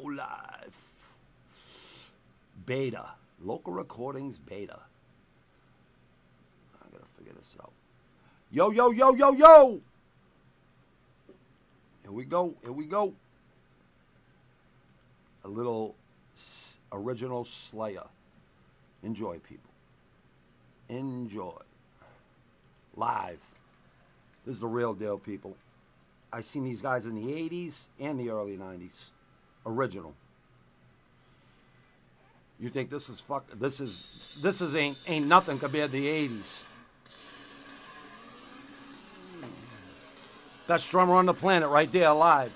Psycho Life. Beta. Local recordings beta. I gotta figure this out. Yo, yo, yo, yo, yo! Here we go. Here we go. A little original Slayer. Enjoy, people. Enjoy. Live. This is the real deal, people. I seen these guys in the 80s and the early 90s. Original. You think this is fuck this is this is ain't ain't nothing compared to the 80s. Best drummer on the planet right there alive.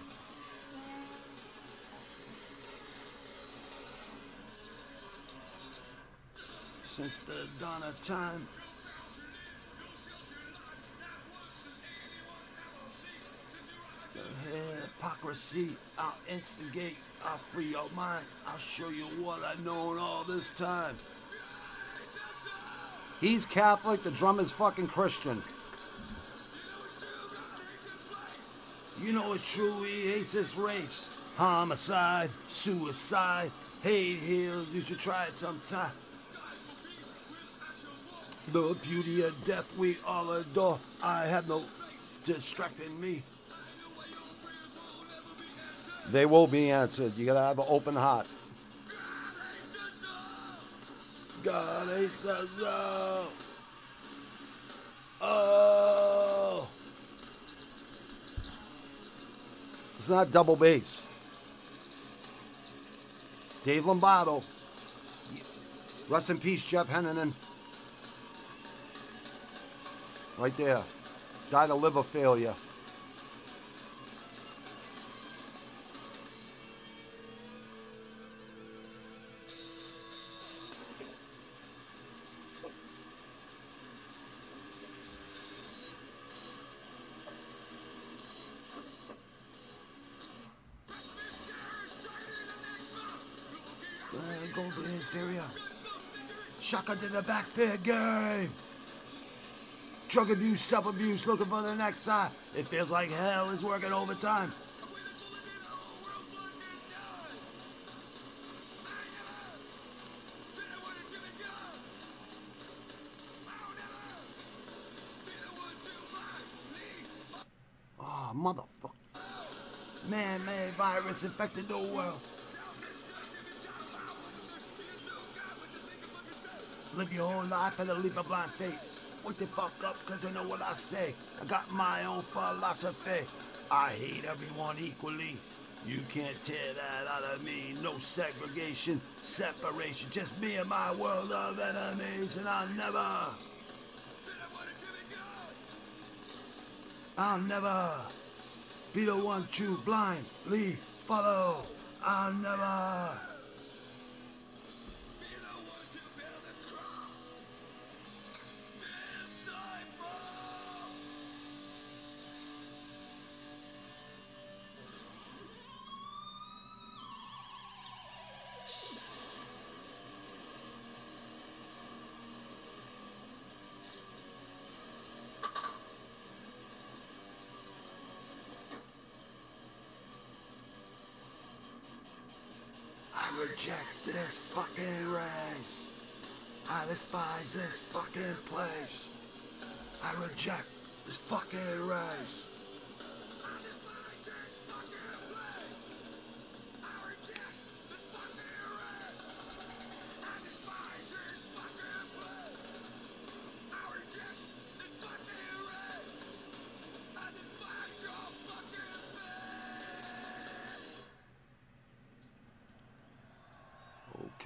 Since the dawn of time. Hypocrisy, I'll instigate, I'll free your mind, I'll show you what I've known all this time. He's Catholic, the drummer's fucking Christian. You know it's true, he hates this race. Homicide, suicide, hate heals, you should try it sometime. The beauty of death we all adore. I have no distracting me. They will be answered. You gotta have an open heart. God hates us all. Oh. It's not double bass. Dave Lombardo. Rest in peace, Jeff Hanneman. Right there. Died of liver failure. Shotgun to the back fair game. Drug abuse, self abuse, looking for the next side. It feels like hell is working overtime. Ah, oh, motherfucker. Man made virus infected the world. Live your whole life at a leap of blind faith. Wake the fuck up, cause I know what I say. I got my own philosophy. I hate everyone equally. You can't tear that out of me. No segregation, separation. Just me and my world of enemies, and I'll never. I'll never be the one to blindly follow. I'll never. Reject this fucking race. I despise this fucking place. I reject this fucking race.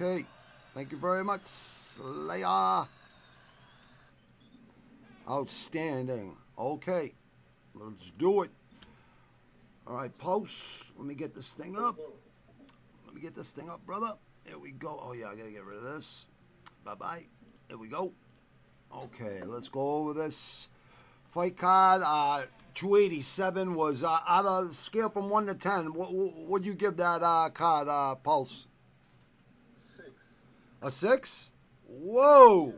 Okay. Thank you very much, Slayer. Outstanding. Okay. Let's do it. All right, post. Let me get this thing up. Let me get this thing up, brother. Here we go. Oh, yeah, I got to get rid of this. Bye bye. Here we go. Okay, let's go over this. Fight card, uh, 287 was uh, out of scale from 1 to 10. What would you give that uh, card, uh, Pulse? A six? Whoa,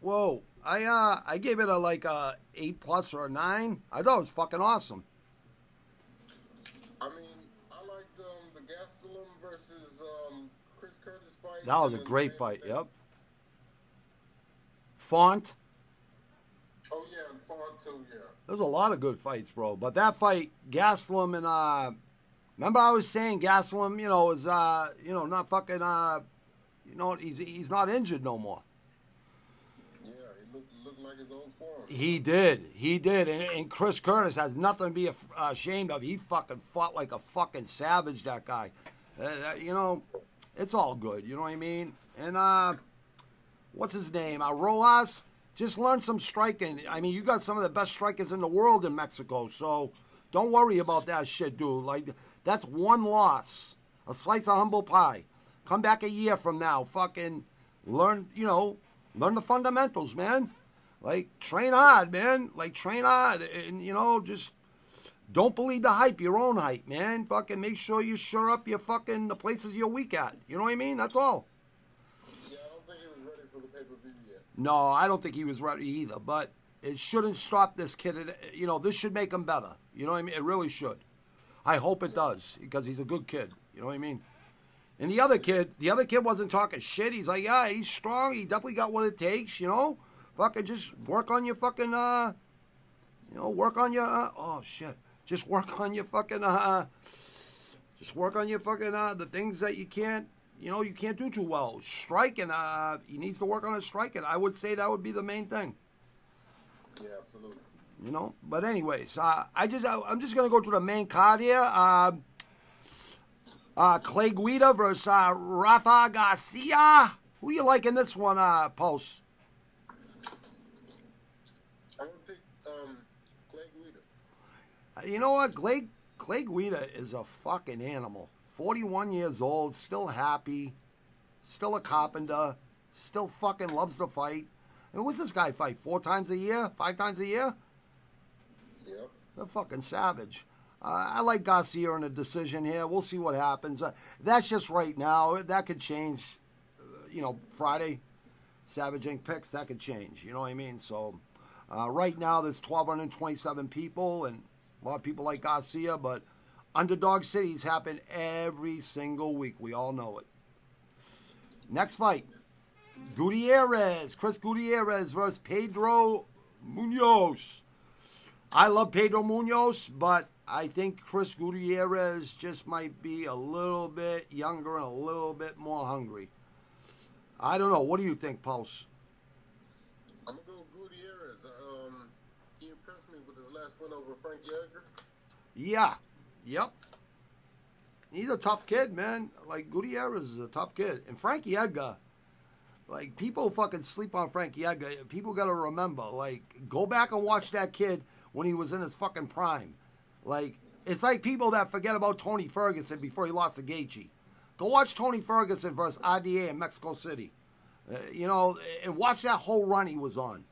whoa! I uh I gave it a like a eight plus or a nine. I thought it was fucking awesome. I mean, I liked um, the Gastelum versus um, Chris Curtis fight. That was a great fight. Yep. Font. Oh yeah, and Font too. Yeah. There's a lot of good fights, bro. But that fight, Gastelum and uh, remember I was saying Gastelum, you know, is uh, you know, not fucking uh, know, he's he's not injured no more. Yeah, he looked looked like his old form. He did, he did, and, and Chris Curtis has nothing to be ashamed of. He fucking fought like a fucking savage. That guy, uh, you know, it's all good. You know what I mean? And uh, what's his name? Uh, Rosas. Just learn some striking. I mean, you got some of the best strikers in the world in Mexico, so don't worry about that shit, dude. Like that's one loss, a slice of humble pie. Come back a year from now, fucking learn. You know, learn the fundamentals, man. Like train hard, man. Like train hard, and you know, just don't believe the hype. Your own hype, man. Fucking make sure you sure up your fucking the places you're weak at. You know what I mean? That's all. Yeah, I don't think he was ready for the pay per view yet. No, I don't think he was ready either. But it shouldn't stop this kid. You know, this should make him better. You know what I mean? It really should. I hope it does because he's a good kid. You know what I mean? And the other kid, the other kid wasn't talking shit. He's like, yeah, he's strong. He definitely got what it takes. You know, fucking just work on your fucking, uh, you know, work on your. Uh, oh shit, just work on your fucking. Uh, just work on your fucking uh, the things that you can't you know you can't do too well. Striking, uh, he needs to work on his striking. I would say that would be the main thing. Yeah, absolutely. You know, but anyways, uh, I just I, I'm just gonna go to the main card here. Uh, uh, Clay Guida versus uh, Rafa Garcia. Who do you like in this one, uh, Post? I'm gonna pick um, Clay Guida. Uh, You know what? Clay, Clay Guida is a fucking animal. 41 years old, still happy, still a carpenter, still fucking loves to fight. And what's this guy fight? Four times a year? Five times a year? Yep. They're fucking savage. Uh, I like Garcia in a decision here. We'll see what happens. Uh, that's just right now. That could change. Uh, you know, Friday, Savage Inc. picks. That could change. You know what I mean? So, uh, right now there's 1,227 people, and a lot of people like Garcia. But underdog cities happen every single week. We all know it. Next fight, Gutierrez, Chris Gutierrez versus Pedro Munoz. I love Pedro Munoz, but I think Chris Gutierrez just might be a little bit younger and a little bit more hungry. I don't know. What do you think, Pulse? I'm gonna go Gutierrez. Um, he impressed me with his last win over Frankie Edgar. Yeah. Yep. He's a tough kid, man. Like Gutierrez is a tough kid. And Frankie Edgar, like people fucking sleep on Frankie Edgar. People gotta remember, like, go back and watch that kid when he was in his fucking prime. Like, it's like people that forget about Tony Ferguson before he lost to Gaethje. Go watch Tony Ferguson versus RDA in Mexico City. Uh, you know, and watch that whole run he was on.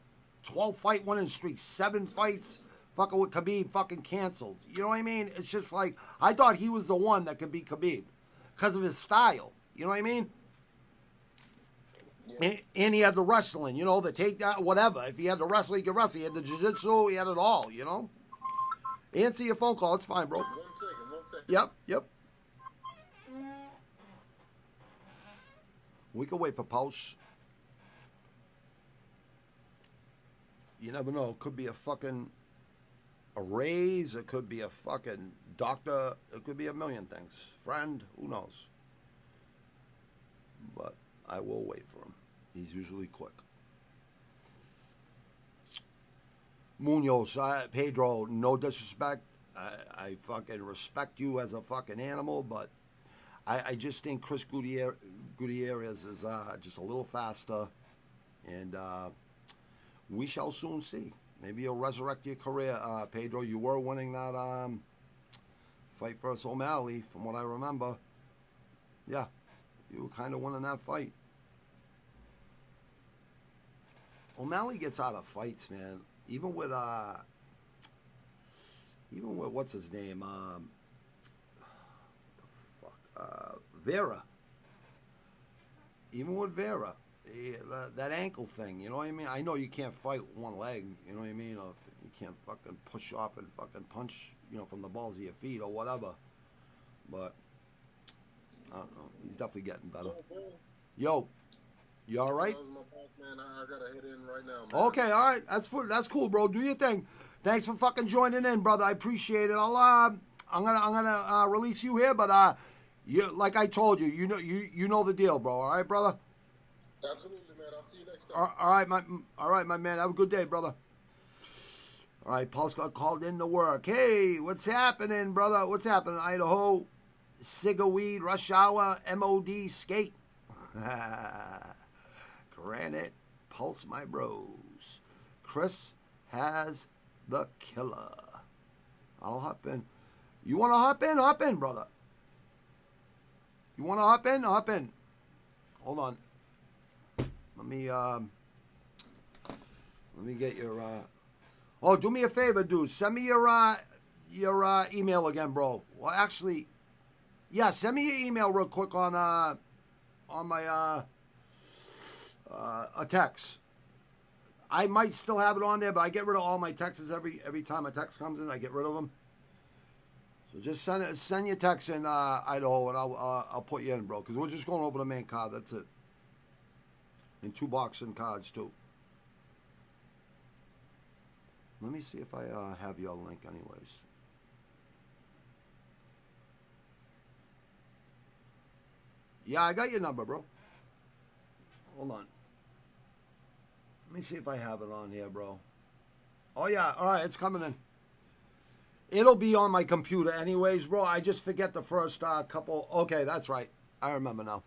12 fight winning streak, seven fights fucking with Khabib fucking canceled. You know what I mean? It's just like, I thought he was the one that could beat Khabib because of his style. You know what I mean? And, and he had the wrestling, you know, the takedown, whatever. If he had the wrestling, he could wrestle. He had the jiu-jitsu, he had it all, you know? Answer your phone call. It's fine, bro. One second, one second. Yep, yep. We can wait for Pulse. You never know. It could be a fucking a raise. It could be a fucking doctor. It could be a million things. Friend, who knows? But I will wait for him. He's usually quick. Munoz, Pedro, no disrespect. I, I fucking respect you as a fucking animal, but I, I just think Chris Gutierrez, Gutierrez is uh, just a little faster, and uh, we shall soon see. Maybe you'll resurrect your career, uh, Pedro. You were winning that um, fight versus O'Malley, from what I remember. Yeah, you were kind of winning that fight. O'Malley gets out of fights, man. Even with uh, even with what's his name, um, the fuck, uh, Vera. Even with Vera, eh, that, that ankle thing, you know what I mean? I know you can't fight one leg, you know what I mean? Or you can't fucking push up and fucking punch, you know, from the balls of your feet or whatever. But He's definitely getting better. Yo, bro. Yo, you all right? That was my boss, man. I, I gotta head in right now, man. Okay, all right. That's fu- that's cool, bro. Do your thing. Thanks for fucking joining in, brother. I appreciate it. I'll uh, I'm gonna I'm gonna uh, release you here, but uh, you like I told you, you know you you know the deal, bro. All right, brother. Absolutely, man. I'll see you next time. All right, my all right, my man. Have a good day, brother. All right, Paul's got called in to work. Hey, what's happening, brother? What's happening, Idaho? Cigar weed, rush hour, MOD skate. Granite, Pulse, my bros. Chris has the killer. I'll hop in. You want to hop in? Hop in, brother. You want to hop in? Hop in. Hold on. Let me um. Let me get your. Uh, oh, do me a favor, dude. Send me your uh, your uh, email again, bro. Well, actually, yeah. Send me your email real quick on uh, on my uh, uh, a text. I might still have it on there, but I get rid of all my texts every every time a text comes in. I get rid of them. So just send it, send your text in uh, Idaho, and I'll uh, I'll put you in, bro. Because we're just going over the main card. That's it. And two boxing cards too. Let me see if I uh, have your link, anyways. Yeah, I got your number, bro. Hold on. Let me see if I have it on here, bro. Oh yeah, all right, it's coming in. It'll be on my computer anyways, bro. I just forget the first uh, couple. Okay, that's right. I remember now.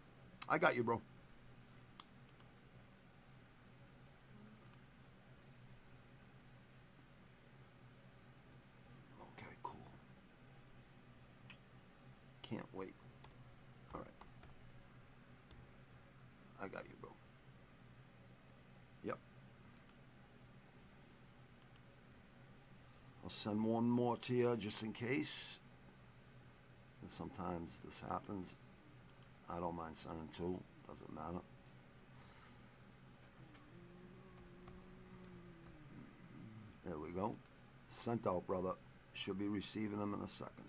I got you, bro. Okay, cool. Can't wait. All right. I got you, bro. Yep. I'll send one more to you just in case. And sometimes this happens. I don't mind sending two. Doesn't matter. There we go. Sent out, brother. Should be receiving them in a second.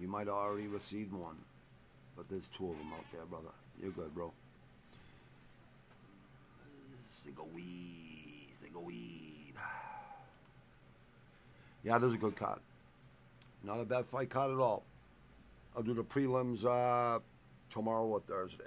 You might already received one, but there's two of them out there, brother. You're good, bro. Cigar weed, cigar weed. Yeah, there's a good card. Not a bad fight card at all. I'll do the prelims uh, tomorrow or Thursday.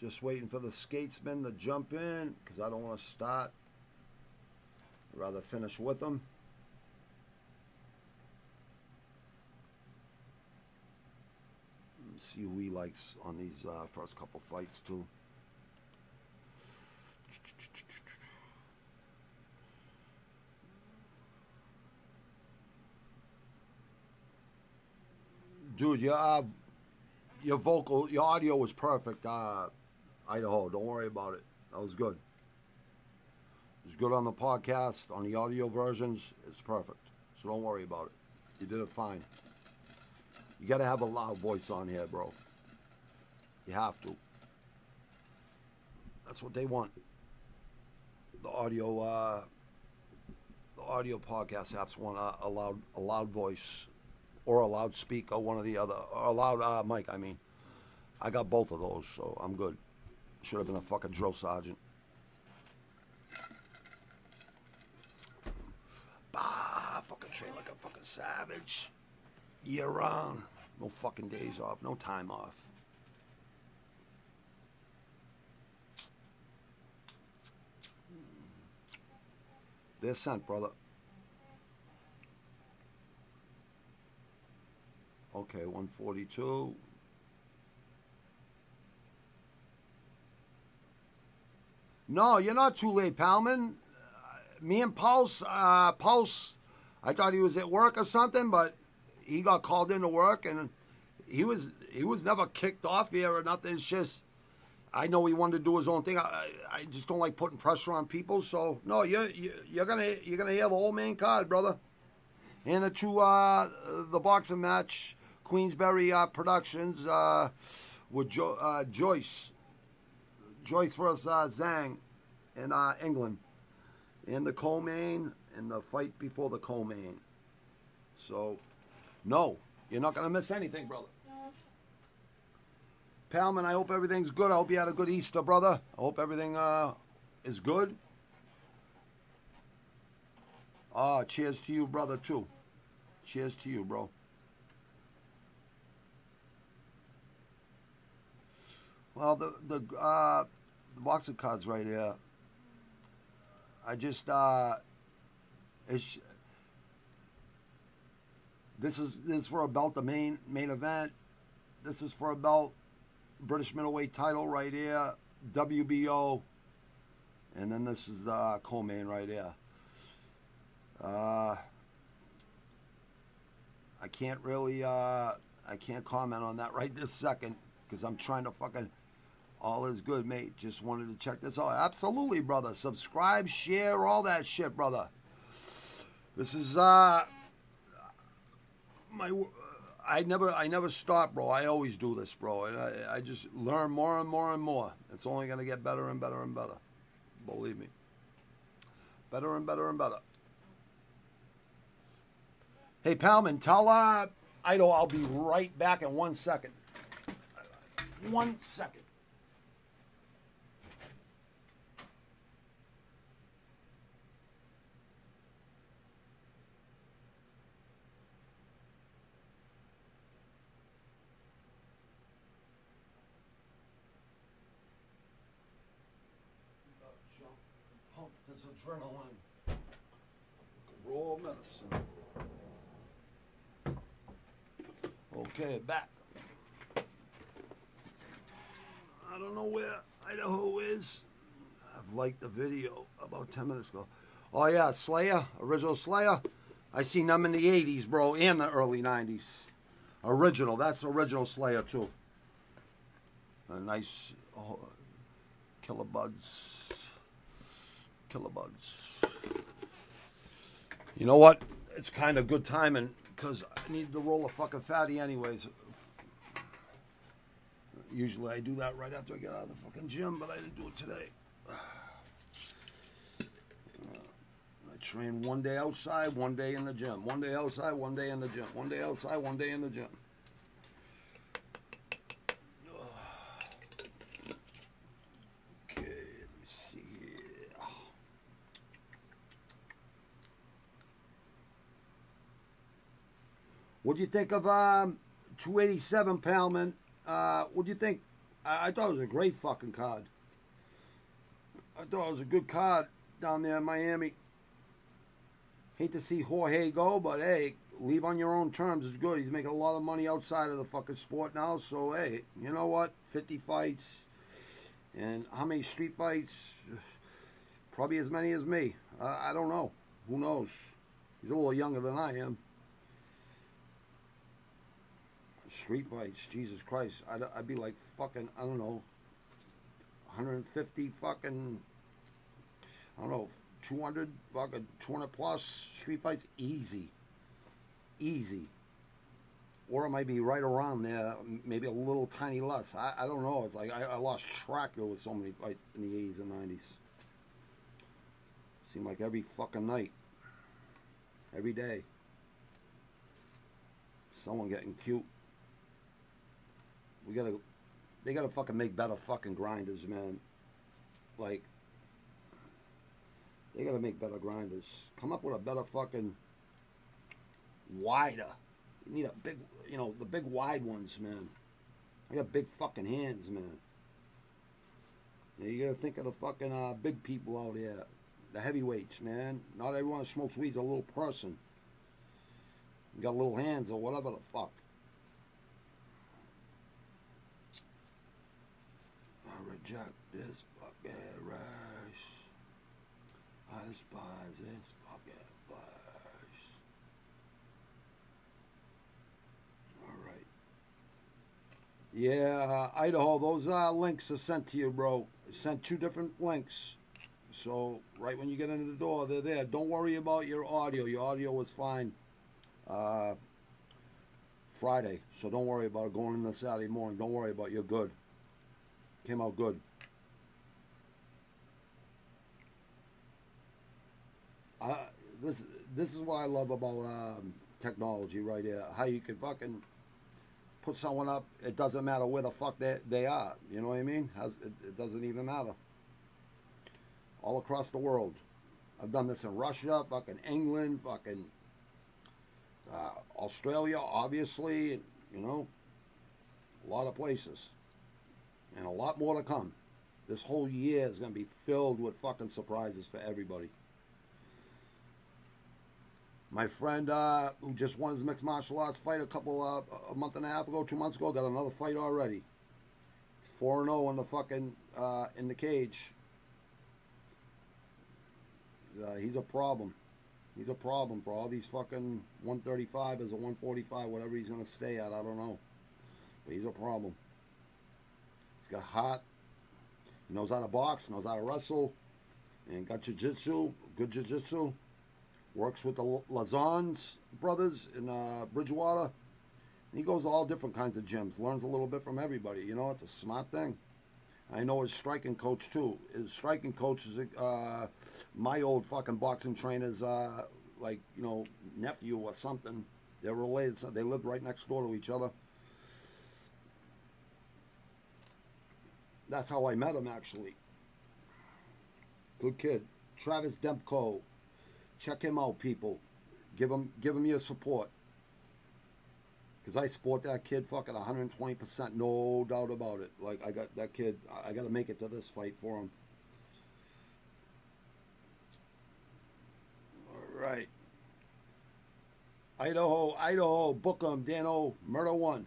Just waiting for the skatesmen to jump in because I don't want to start. I'd rather finish with them. See who he likes on these uh, first couple fights too. Dude, your uh, your vocal, your audio was perfect. Uh, Idaho, don't worry about it. That was good. It's good on the podcast, on the audio versions. It's perfect. So don't worry about it. You did it fine. You got to have a loud voice on here, bro. You have to. That's what they want. The audio, uh, the audio podcast apps want a, a loud, a loud voice, or a loudspeaker, one or the other, or a loud uh, mic. I mean, I got both of those, so I'm good. Should have been a fucking drill sergeant. Bah, fucking train like a fucking savage. Year round. No fucking days off. No time off. They're sent, brother. Okay, 142. No, you're not too late, Palman. Uh, me and Pulse, uh, Pulse, I thought he was at work or something, but he got called into work and he was he was never kicked off here or nothing. It's just I know he wanted to do his own thing. I, I just don't like putting pressure on people. So no, you're you're gonna you're gonna hear the whole main card, brother, and the two uh, the boxing match, Queensberry uh, Productions uh, with jo- uh, Joyce, Joyce versus uh, Zhang, in uh, England, in the co-main, and the fight before the co-main. So, no, you're not gonna miss anything, brother. Palman, I hope everything's good. I hope you had a good Easter, brother. I hope everything uh, is good. Ah, cheers to you, brother, too. Cheers to you, bro. Well, the the uh, the box of cards right here. I just uh, it's this is this is for a belt, the main main event. This is for a belt, British middleweight title right here, WBO, and then this is the co-main right here. Uh, I can't really uh, I can't comment on that right this second because I'm trying to fucking. All is good, mate. Just wanted to check this out. Absolutely, brother. Subscribe, share, all that shit, brother. This is uh my I never I never stop, bro. I always do this, bro. And I, I just learn more and more and more. It's only gonna get better and better and better. Believe me. Better and better and better. Hey Palman, tell uh Ido I'll be right back in one second. One second. Pump this adrenaline. Medicine. Okay, back. I don't know where Idaho is. I've liked the video about 10 minutes ago. Oh, yeah, Slayer, original Slayer. I seen them in the 80s, bro, and the early 90s. Original, that's original Slayer, too. A nice oh, Killer Buds. Killer Buds. You know what? It's kind of good timing because I need to roll a fucking fatty anyways. Usually I do that right after I get out of the fucking gym, but I didn't do it today. I train one day outside, one day in the gym. One day outside, one day in the gym. One day outside, one day in the gym. Okay, let me see here. What do you think of um, 287 Palman? Uh, what do you think? I, I thought it was a great fucking card. I thought it was a good card down there in Miami. Hate to see Jorge go, but hey, leave on your own terms is good. He's making a lot of money outside of the fucking sport now, so hey, you know what? 50 fights. And how many street fights? Probably as many as me. Uh, I don't know. Who knows? He's a little younger than I am. Street fights, Jesus Christ. I'd, I'd be like fucking, I don't know, 150 fucking, I don't know, 200 fucking 200 plus street fights, easy. Easy. Or it might be right around there, maybe a little tiny less. I, I don't know. It's like I, I lost track there with so many fights in the 80s and 90s. Seemed like every fucking night. Every day. Someone getting cute. We gotta, they gotta fucking make better fucking grinders, man. Like, they gotta make better grinders. Come up with a better fucking wider. You need a big, you know, the big wide ones, man. I got big fucking hands, man. Now You gotta think of the fucking uh, big people out there, the heavyweights, man. Not everyone who smokes weed's a little person. You got little hands or whatever the fuck. Reject this fucking rash. I despise this fucking flesh. Alright. Yeah, uh, Idaho, those uh, links are sent to you, bro. Sent two different links. So, right when you get into the door, they're there. Don't worry about your audio. Your audio was fine uh, Friday. So, don't worry about it going the Saturday morning. Don't worry about it. You're good. Came out good. I, this this is what I love about um, technology right here. How you can fucking put someone up. It doesn't matter where the fuck they, they are. You know what I mean? Has, it, it doesn't even matter. All across the world. I've done this in Russia, fucking England, fucking uh, Australia, obviously. You know, a lot of places, and a lot more to come. This whole year is going to be filled with fucking surprises for everybody. My friend uh, who just won his mixed martial arts fight a couple uh, a month and a half ago, two months ago, got another fight already. Four and zero in the fucking uh, in the cage. He's, uh, he's a problem. He's a problem for all these fucking 135 as a 145, whatever he's gonna stay at. I don't know, but he's a problem. Got hot. He knows how to box, knows how to wrestle, and got jiu-jitsu, good jiu-jitsu works with the Lauzons brothers in uh, Bridgewater. He goes to all different kinds of gyms, learns a little bit from everybody. You know, it's a smart thing. I know his striking coach too. His striking coach is uh, my old fucking boxing trainer's uh, like you know nephew or something. They're related. So they lived right next door to each other. That's how I met him actually. Good kid. Travis Demko, Check him out, people. Give him give him your support. Cause I support that kid fucking 120 percent, no doubt about it. Like I got that kid, I got to make it to this fight for him. All right. Idaho, Idaho, book him, Dano, murder one.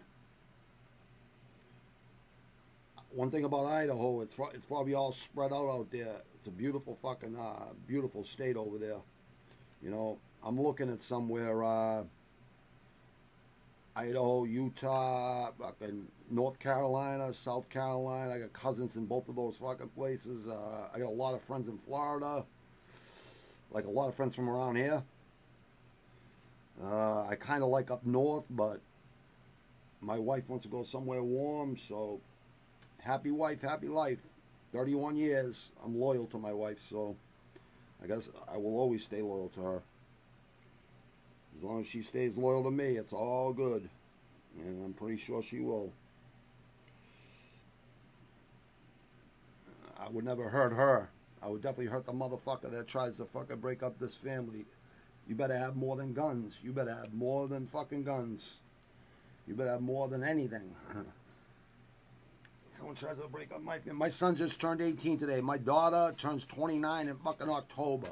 One thing about Idaho, it's it's probably all spread out out there. It's a beautiful fucking uh, beautiful state over there. You know, I'm looking at somewhere, uh, Idaho, Utah, fucking North Carolina, South Carolina. I got cousins in both of those fucking places. Uh, I got a lot of friends in Florida, like a lot of friends from around here. Uh, I kind of like up north, but my wife wants to go somewhere warm, so happy wife, happy life. 31 years. I'm loyal to my wife, so. I guess I will always stay loyal to her. As long as she stays loyal to me, it's all good. And I'm pretty sure she will. I would never hurt her. I would definitely hurt the motherfucker that tries to fucking break up this family. You better have more than guns. You better have more than fucking guns. You better have more than anything. Someone tries to break up my My son just turned 18 today. My daughter turns 29 in fucking October.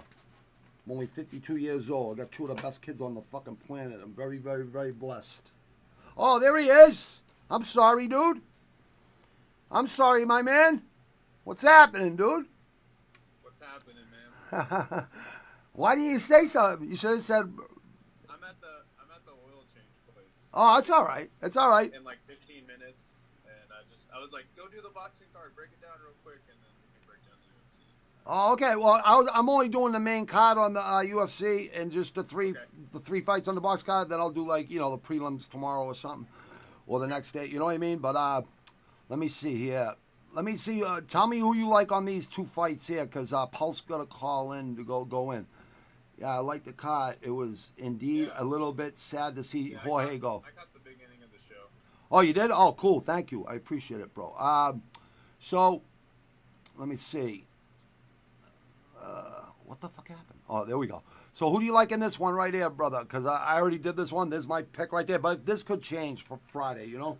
I'm only 52 years old. I got two of the best kids on the fucking planet. I'm very, very, very blessed. Oh, there he is. I'm sorry, dude. I'm sorry, my man. What's happening, dude? What's happening, man? Why didn't you say something? You should have said. I'm at the I'm at the oil change place. Oh, it's all right. It's all right. In like 15 minutes, and I just I was like, go do the boxing card, break it down real quick, and then we can break down the UFC. Oh, okay. Well, I I'm only doing the main card on the uh, UFC and just the three Okay. the three fights on the box card. Then I'll do like you know the prelims tomorrow or something, or the next day. You know what I mean? But uh, let me see here. Let me see. Uh, tell me who you like on these two fights here, because uh, Pulse got a call in to go go in. Yeah, I like the card. It was indeed Yeah. a little bit sad to see Yeah, I Jorge go. I caught the beginning of the show. Oh, you did? Oh, cool. Thank you. I appreciate it, bro. Um, so, let me see. Uh, what the fuck happened? Oh, there we go. So, who do you like in this one right here, brother? Because I, I already did this one. There's my pick right there. But this could change for Friday, you know?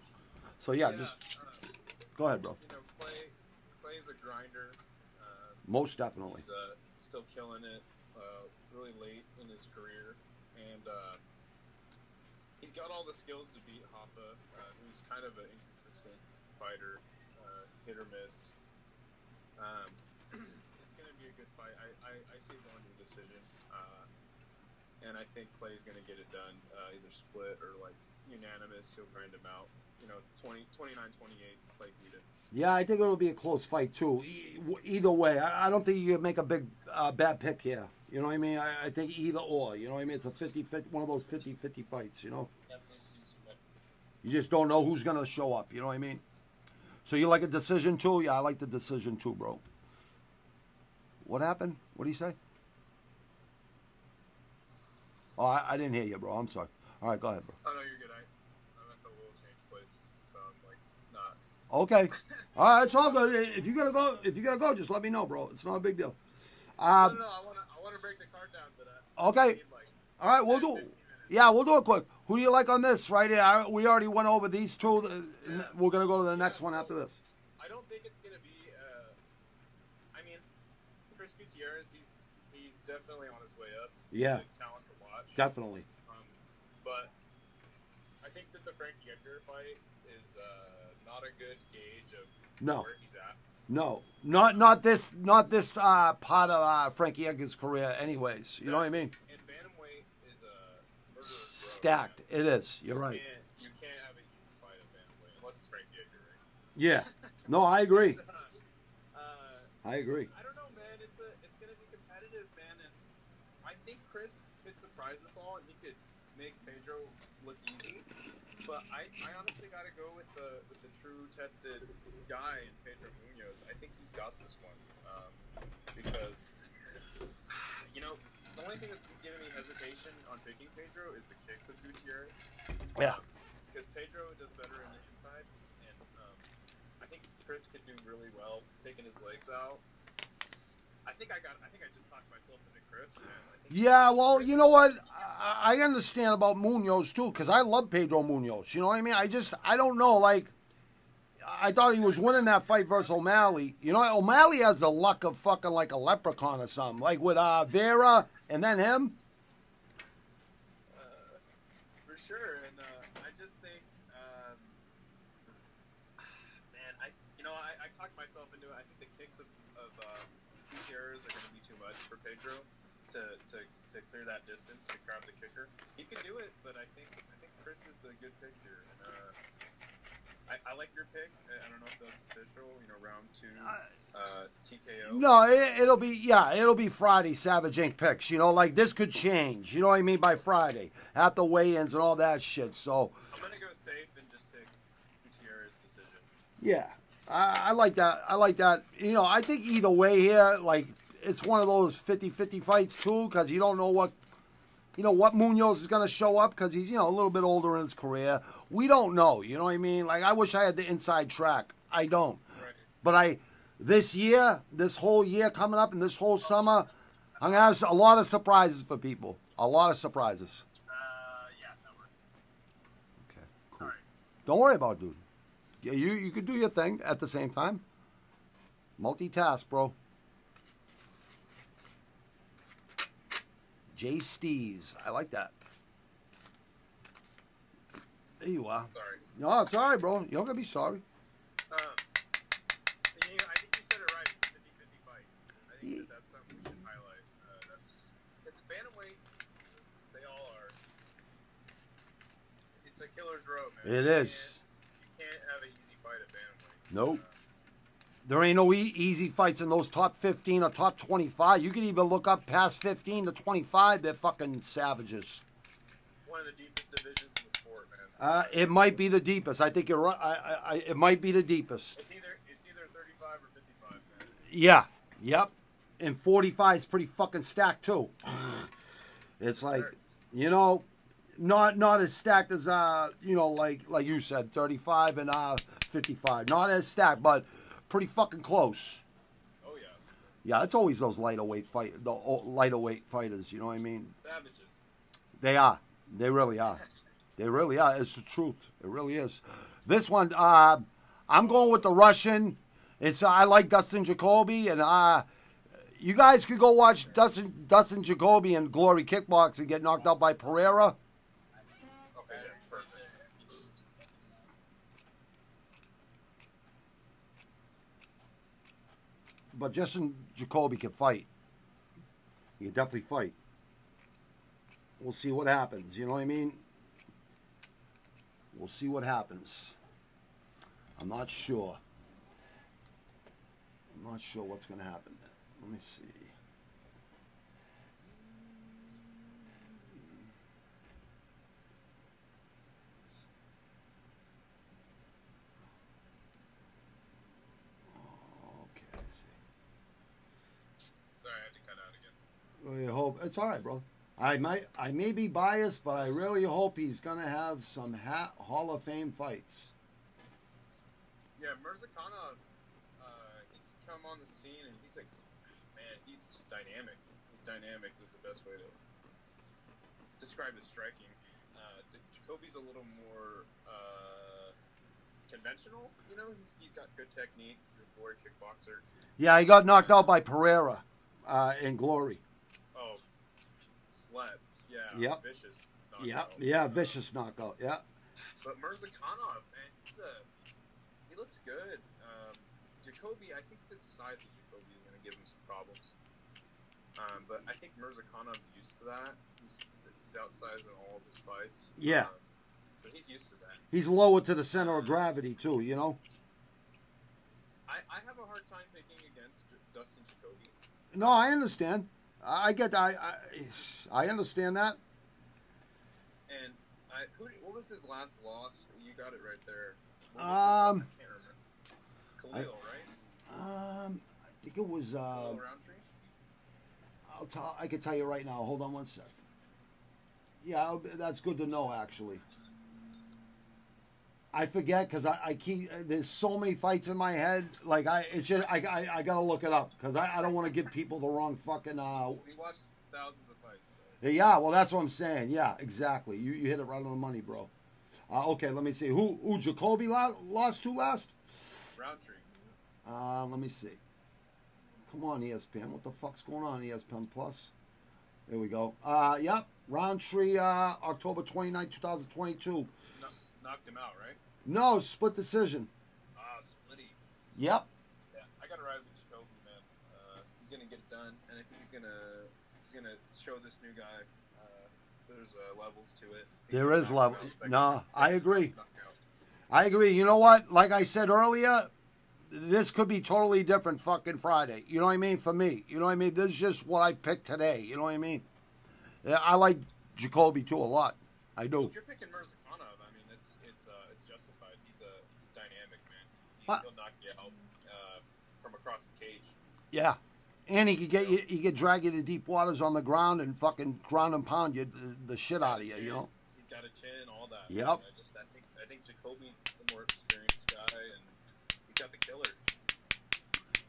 So, yeah, just uh, go ahead, bro. you know, Clay Clay's a grinder. Uh, Most definitely. He's uh, still killing it. Uh, really late in his career, and uh, he's got all the skills to who's kind of an inconsistent fighter, uh, hit or miss. Um, it's going to be a good fight. I, I, I see it going to a decision, uh, and I think Clay's going to get it done, uh, either split or like unanimous. He'll grind him out. You know, 20, 29 28, Clay it. Yeah, I think it'll be a close fight, too. Either way, I, don't think you can make a big, uh, bad pick here. You know what I mean? I, I think either or. You know what I mean? It's a 50 50, one of those 50 50 fights, you know? You just don't know who's gonna show up. You know what I mean? So you like a decision too? Yeah, I like the decision too, bro. What happened? What do you say? Oh, I, I didn't hear you, bro. I'm sorry. All right, go ahead, bro. Oh no, you're good. I, I'm at the change place, so I'm like not. Okay. All right, it's all good. If you gotta go, if you gotta go, just let me know, bro. It's not a big deal. Uh, no, no, no, I wanna, I wanna break the card down, but uh, Okay. Like, all right, we'll do. Yeah, we'll do it quick. Who do you like on this right here? I- We already went over these two. and We're gonna go to the next one after this. I don't think it's gonna be. Uh, I mean, Chris Gutierrez, he's he's definitely on his way up. Yeah. He's a talent to watch. Definitely. Um, but I think that the Frankie Edgar fight is uh, not a good gauge of No. where he's at. No, not not this not this uh, part of uh, Frankie Edgar's career. Anyways, you know what I mean? And bantamweight is a murderer's row, Stacked. It is. You're You right. can't, you can't have an easy fight at bantamweight unless it's Frankie Edgar, right? Yeah. No, I agree. Uh, I agree. I don't know, man. It's a it's gonna be competitive, man, and I think Chris could surprise us all, and he could make Pedro look easy. But I, I honestly gotta go with the with the true tested guy in Pedro Munoz. I think he's got this one um, because you know the only thing that's giving me hesitation on picking Pedro is the kicks of Gutierrez. Yeah. Because Pedro does better in the inside, and um, I think Chris could do really well taking his legs out. I think I got. I think I just talked myself into Chris. Man. I think Yeah, well, you know what? I, I understand about Munoz too, because I love Pedro Munoz. You know what I mean? I just, I don't know. Like, I thought he was winning that fight versus O'Malley. You know, O'Malley has the luck of fucking like a leprechaun or something, like with uh, Vera and then him. uh, for sure, and uh, I just think, um, man, I you know I, I talked myself into it. I think the kicks of, of uh, Gutierrez are going to be too much for Pedro to, to, to clear that distance to grab the kicker. He can do it, but I think I think Chris is the good pick here. And, uh, I, I like your pick. I don't know if that's official. You know, round two, uh, TKO. No, it, it'll be yeah, it'll be Friday. Savage Inc. picks. You know, like this could change. You know what I mean by Friday at the weigh-ins and all that shit. So I'm gonna go safe and just pick Gutierrez decision. yeah, I, I like that. I like that. You know, I think either way here, like it's one of those 50-50 fights too, because you don't know what. You know what Munoz is going to show up because he's you know a little bit older in his career. We don't know. You know what I mean? Like I wish I had the inside track. I don't. Right. But I, this year, this whole year coming up, and this whole summer, I'm gonna have a lot of surprises for people. A lot of surprises. Uh, yeah, that works. Okay, cool. Right. Don't worry about it, dude. Yeah, you you could do your thing at the same time. Multitask, bro. Jay Stees, I like that. There you are. Sorry. No, it's all right, bro. You don't gotta be sorry. You, I think you said it right. It's a 50 50 fight. I think Ye- that that's something we should highlight. Uh, that's it's bantamweight. They all are. It's a killer's row, man. It You is. can't- You can't have an easy fight at bantamweight. Nope. Uh, There ain't no e- easy fights in those top 15 or top 25. You can even look up past 15 to 25. They're fucking savages. one of the deepest divisions in the sport, man. Uh, it might be the deepest. I think you're right. I, I, I, it might be the deepest. it's either it's either 35 or 55, man. Yeah. Yep. And 45 is pretty fucking stacked too. It's like, Sure. you know, not not as stacked as uh, you know, like like you said, 35 and uh 55. Not as stacked, but pretty fucking close. Oh yeah, Yeah, it's always those lighter weight fight, the o- lighter weight fighters. You know what I mean? savages. They are. They really are. They really are. It's the truth. It really is. This one, uh, I'm going with the Russian. It's I like Dustin Jacoby, and uh, you guys could go watch Dustin Dustin Jacoby and Glory Kickbox and get knocked out by Pereira. Okay, yeah, perfect. But Justin Jacoby can fight. He can definitely fight. We'll see what happens. You know what I mean? We'll see what happens. I'm not sure. I'm not sure what's going to happen. Let me see. Okay, I see. Sorry, I had to cut out again. Well, you hope it's all right, bro. I might, I may be biased, but I really hope he's gonna have some ha- Hall of Fame fights. Yeah, Murzakanov, uh, he's come on the scene and he's like, man, he's just dynamic. He's dynamic is the best way to describe his striking. Uh, Jacoby's a little more uh, conventional, you know. He's, he's got good technique. He's a glory kickboxer. Yeah, he got knocked out by Pereira uh, in Glory. Oh, sled. Yeah. Yep. Vicious. Yeah, knockout. yeah, vicious knockout. Yeah, But Murzakanov, man, he's a he looks good. Um, Jacoby, I think the size of Jacoby is going to give him some problems. Um, but I think Murzakanov's used to that. He's, he's, he's outsized in all of his fights. Yeah. Um, so he's used to that. he's lower to the center of gravity too. You know. I, I have a hard time picking against Dustin Jacoby. No, I understand. I get. I I, I understand that. And I, who, what was his last loss? You got it right there. Um, it? I. Khalil, right? Um, I think it was. Uh, Khalil Rountree? I'll tell. I can tell you right now. Hold on one sec. Yeah, I'll- that's good to know. Actually, I forget because I, I keep. There's so many fights in my head. Like I, it's just I, I, I gotta look it up because I, I don't want to give people the wrong fucking. Uh, We watched thousands of fights. yeah, well, that's what I'm saying. Yeah, exactly. You, you hit it right on the money, bro. Uh, okay, let me see. Who, who Jacoby lo- lost to last? Rountree. Uh, let me see. Come on, ESPN. What the fuck's going on, ESPN Plus? There we go. Uh, yep. Rountree, uh, October 29, 2022. Kno- knocked him out, right? No, split decision. Ah, Splitty. Yep. Yeah, I gotta ride with Jacoby, man. Uh, he's gonna get it done, and I think he's gonna he's gonna show this new guy. Uh, there's uh, levels to it. There is levels. gonna is knock him level- out. nah, I agree. I agree. You know what? Like I said earlier, this could be totally different fucking Friday. You know what I mean? For me. You know what I mean? This is just what I picked today. You know what I mean? Yeah, I like Jacoby too a lot. I do. If you're picking Murzakanov, I mean, it's it's uh, it's justified. He's a he's dynamic, man. He, What? he'll knock you out uh, from across the cage. Yeah. And he could get you, he could drag you to deep waters on the ground and fucking ground and pound you the, the shit out of you, you know? He's got a chin, all that. Yep. man. I just I think I think Jacoby's the more experienced guy, and he's got the killer.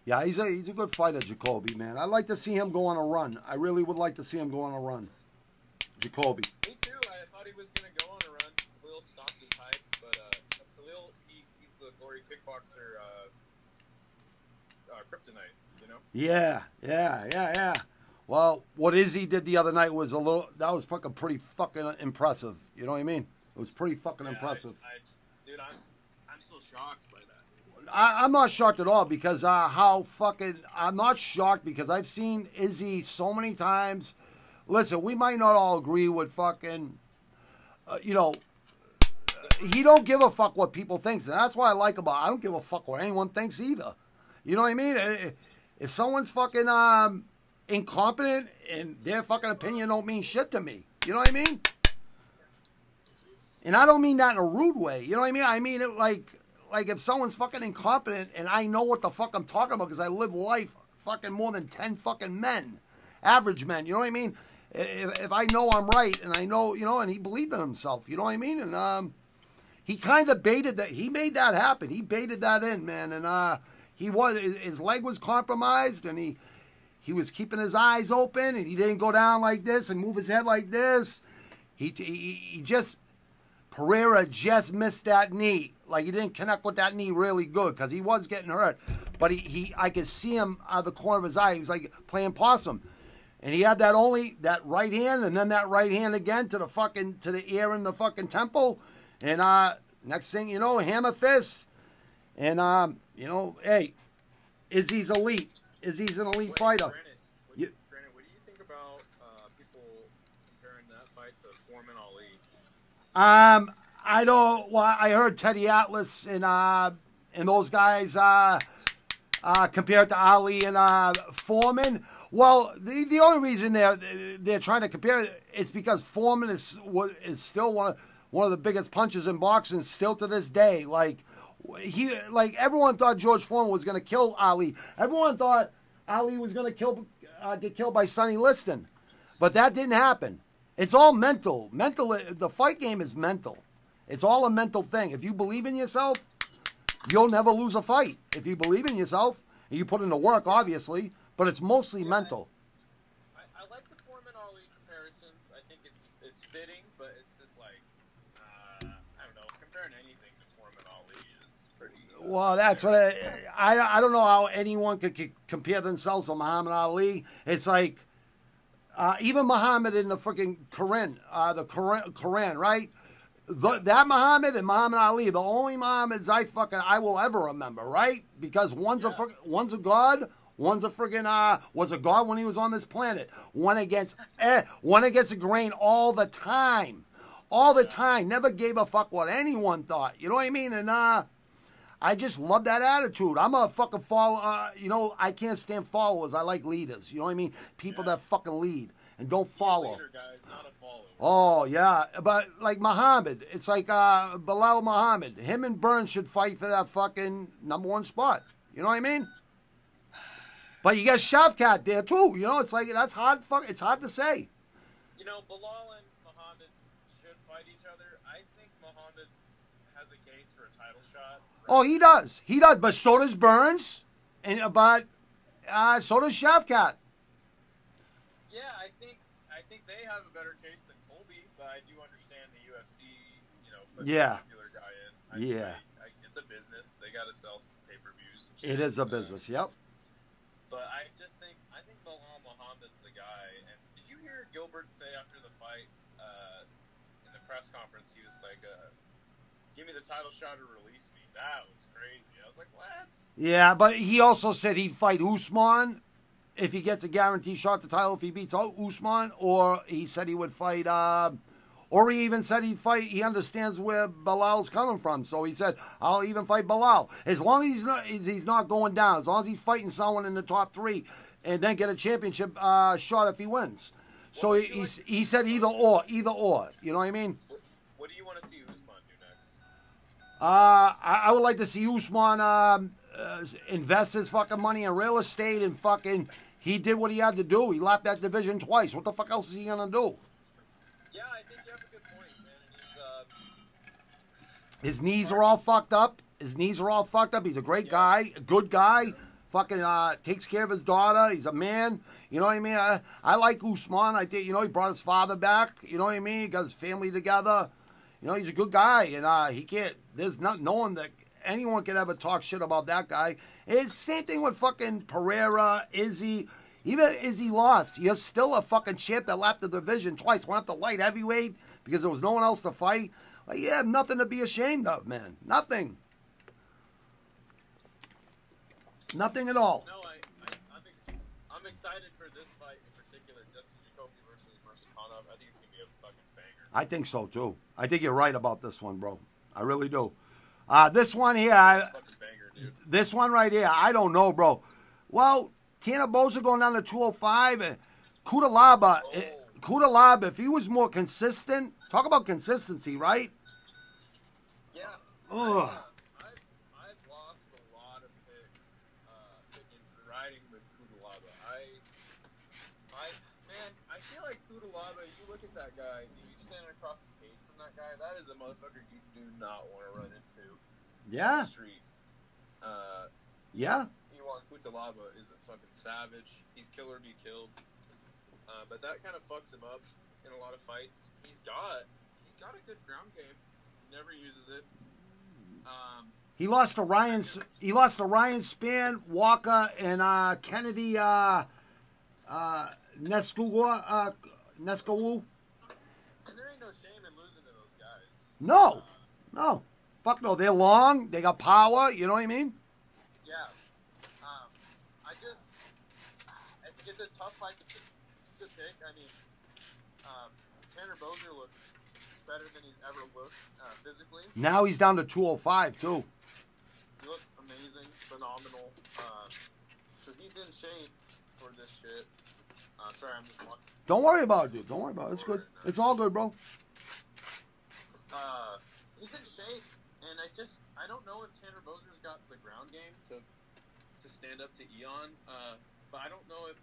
Yeah, he's a he's a good fighter, Jacoby, man. I'd like to see him go on a run. I really would like to see him go on a run. Jacoby. Me too. I thought he was gonna go on a run. Khalil stopped his hype, but uh, Khalil, he, he's the kickboxer, uh, uh, kryptonite. You know. Yeah, yeah, yeah, yeah. Well, what Izzy did the other night was a little that was fucking pretty fucking impressive. You know what I mean? It was pretty fucking Yeah, I- impressive. I, dude, I'm I'm still shocked by that. I, I'm not shocked at all because uh, how fucking I'm not shocked because I've seen Izzy so many times. Listen, we might not all agree with fucking, uh, you know, he don't give a fuck what people thinks, and that's what I like about. I don't give a fuck what anyone thinks either. You know what I mean? If someone's fucking um, incompetent and their fucking opinion don't mean shit to me, you know what I mean? And I don't mean that in a rude way. You know what I mean? I mean it like like if someone's fucking incompetent and I know what the fuck I'm talking about because I live life fucking more than 10 fucking men, average men. You know what I mean? If, if I know I'm right and I know, you know, and he believed in himself, you know what I mean? And um, he kind of baited that. He made that happen. He baited that in, man. And uh, he was his, leg was compromised and he he was keeping his eyes open and he didn't go down like this and move his head like this. He, he, he just Pereira just missed that knee. Like he didn't connect with that knee really good because he was getting hurt. But he, he I could see him out of the corner of his eye. He was like playing possum. And he had that only that right hand and then that right hand again to the fucking to the ear in the fucking temple. And uh next thing you know, hammer fist. And um, you know, hey, Izzy's elite. Izzy's an elite fighter. Granted, You- granted, what do you think about uh, people comparing that fight to Foreman Ali? Um, I don't. Well, I heard Teddy Atlas and uh and those guys uh, uh compared to Ali and uh Foreman. Well, the the only reason they're they're trying to compare it is because Foreman is is still one of one of the biggest punches in boxing still to this day. Like he like everyone thought George Foreman was going to kill Ali. Everyone thought Ali was going to kill uh, get killed by Sonny Liston. But that didn't happen. It's all mental. Mental. The fight game is mental. It's all a mental thing. If you believe in yourself, you'll never lose a fight. If you believe in yourself, and you put in the work, obviously, but it's mostly mental. I, I like the Foreman Ali comparisons. I think it's it's fitting, but it's just like uh, I don't know. Comparing anything to Foreman Ali is pretty. Uh, Well, that's what I, I, I don't know how anyone could, c compare themselves to Muhammad Ali. It's like uh, even Muhammad in the freaking Quran, uh, the Quran, Quran right? The, that Muhammad and Muhammad Ali, the only Muhammads I fucking I will ever remember, right? Because one's a frick- one's a god, one's a friggin' uh was a god when he was on this planet. One against eh, one against the grain all the time, all the time. Never gave a fuck what anyone thought. You know what I mean? And uh. I just love that attitude. I'm a fucking follow. Uh, you know, I can't stand followers. I like leaders. You know what I mean? People that fucking lead and don't follow. Leader, guys, not a follower. Oh yeah, but like Muhammad, it's like uh, Belal Muhammad. Him and Burns should fight for that fucking number one spot. You know what I mean? But you got Shavkat there too. You know, it's like that's hard. Fuck, it's hard to say. You know, Belal and Muhammad should fight each other. I think Muhammad has a case for a title shot. Oh, he does. He does. But so does Burns, and but uh, so does Shavkat. Yeah, I think I think they have a better case than Colby, but I do understand the UFC. You know, Yeah. a popular guy in. I Yeah. I, I, it's a business. They got to sell some pay per views. It is a business. Yep. But I just think I think Belal Muhammad's the guy. And did you hear Gilbert say after the fight uh, in the press conference? He was like, uh, "Give me the title shot or release me." That was crazy. I was like, "What?" Yeah, but he also said he'd fight Usman if he gets a guaranteed shot to title if he beats Usman, or he said he would fight. Uh, or he even said he'd fight. He understands where Belal's coming from, so he said, "I'll even fight Belal as long as he's not as he's not going down. As long as he's fighting someone in the top three, and then get a championship uh, shot if he wins." So he, he, he said either or, either or. You know what I mean? Uh, I, I would like to see Usman um, uh, invest his fucking money in real estate and fucking. He did what he had to do. He left that division twice. What the fuck else is he gonna do? Yeah, I think you have a good point, man. He's, uh, His knees are all fucked up. His knees are all fucked up. He's a great guy, a good guy. Fucking uh, takes care of his daughter. He's a man. You know what I mean? I, I like Usman. I think you know he brought his father back. You know what I mean? He got his family together. You know he's a good guy, and uh, he can't. There's not no one that anyone can ever talk shit about that guy. It's same thing with fucking Pereira, Izzy. Even Izzy lost. You're still a fucking champ that left the division twice. Went up to light heavyweight because there was no one else to fight. Like, you have nothing to be ashamed of, man. Nothing. Nothing at all. no, I, I, I'm, ex- I'm excited for this fight in particular, Justin Jacoby versus Murzakanov. I think it's gonna be a fucking banger. I think so too. I think you're right about this one, bro. I really do. Uh, this one here, I, banger, this one right here, I don't know, bro. Well, Tanner Boser going down to 205, and Cutelaba, eh, Cutelaba, if he was more consistent, talk about consistency, right? Yeah. Ugh. I've, I've lost a lot of picks uh, in riding with Cutelaba. I, I, man, I feel like Cutelaba. You look at that guy. You stand across the cage from that guy. That is a motherfucker you do not want to run into Yeah, street. Uh, yeah. Ion Cutelaba is a fucking savage. He's kill or be killed. Uh, but that kind of fucks him up in a lot of fights. He's got he's got a good ground game. Never uses it. Um, He lost to Ryan. He lost to Ryan Spann, Walker, and uh, Kennedy uh, uh, Nescua, uh. and there ain't no shame in losing to those guys. No, no, fuck no. They're long. They got power. You know what I mean? Yeah. Um, I just it's, it's a tough fight to, to pick. I mean, um, Tanner Boser looks better than he's ever looked uh, physically. Now he's down to 205 too. He looks amazing, phenomenal. Uh, so he's in shape for this shit. Uh, sorry, I'm just walking. Don't worry about it, dude. Don't worry about it. It's good. It's all good, bro. Uh, he's in shape, and I just I don't know if Tanner Boser's got the ground game to to stand up to Ion. Uh, but I don't know if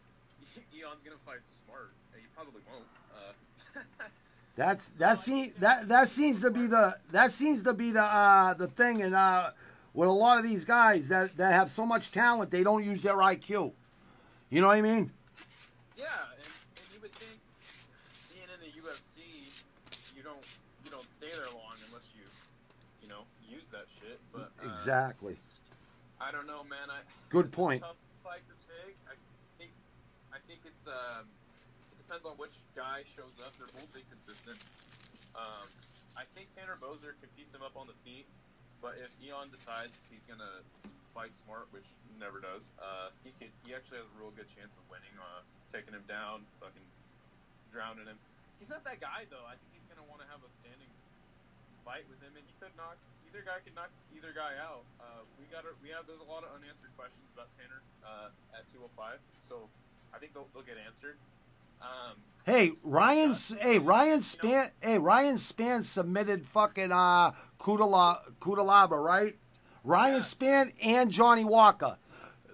Ion's gonna fight smart. He probably won't. Uh, That's that seems that that seems to be the that seems to be the uh, the thing, and uh, with a lot of these guys that that have so much talent, they don't use their IQ. You know what I mean? Yeah, and, and you would think being in the UFC, you don't you don't stay there long unless you you know use that shit. But uh, Exactly. I don't know, man. I Good point. Tough fight to take. I think I think it's um, it depends on which guy shows up. They're both inconsistent. Um, I think Tanner Boser could piece him up on the feet, but if Ion decides he's gonna fight smart, which never does, uh, he could, he actually has a real good chance of winning. Uh, taking him down, fucking drowning him. He's not that guy though. I think he's gonna want to have a standing fight with him, and he could knock either guy can knock either guy out. Uh, we got we have there's a lot of unanswered questions about Tanner uh, at 205, so I think they'll, they'll get answered. Um, Hey, Ryan. S- Hey, Ryan Spann. Hey, Ryan Spann submitted fucking uh Kudala Cutelaba, right? Ryan Yeah. Span and Johnny Walker.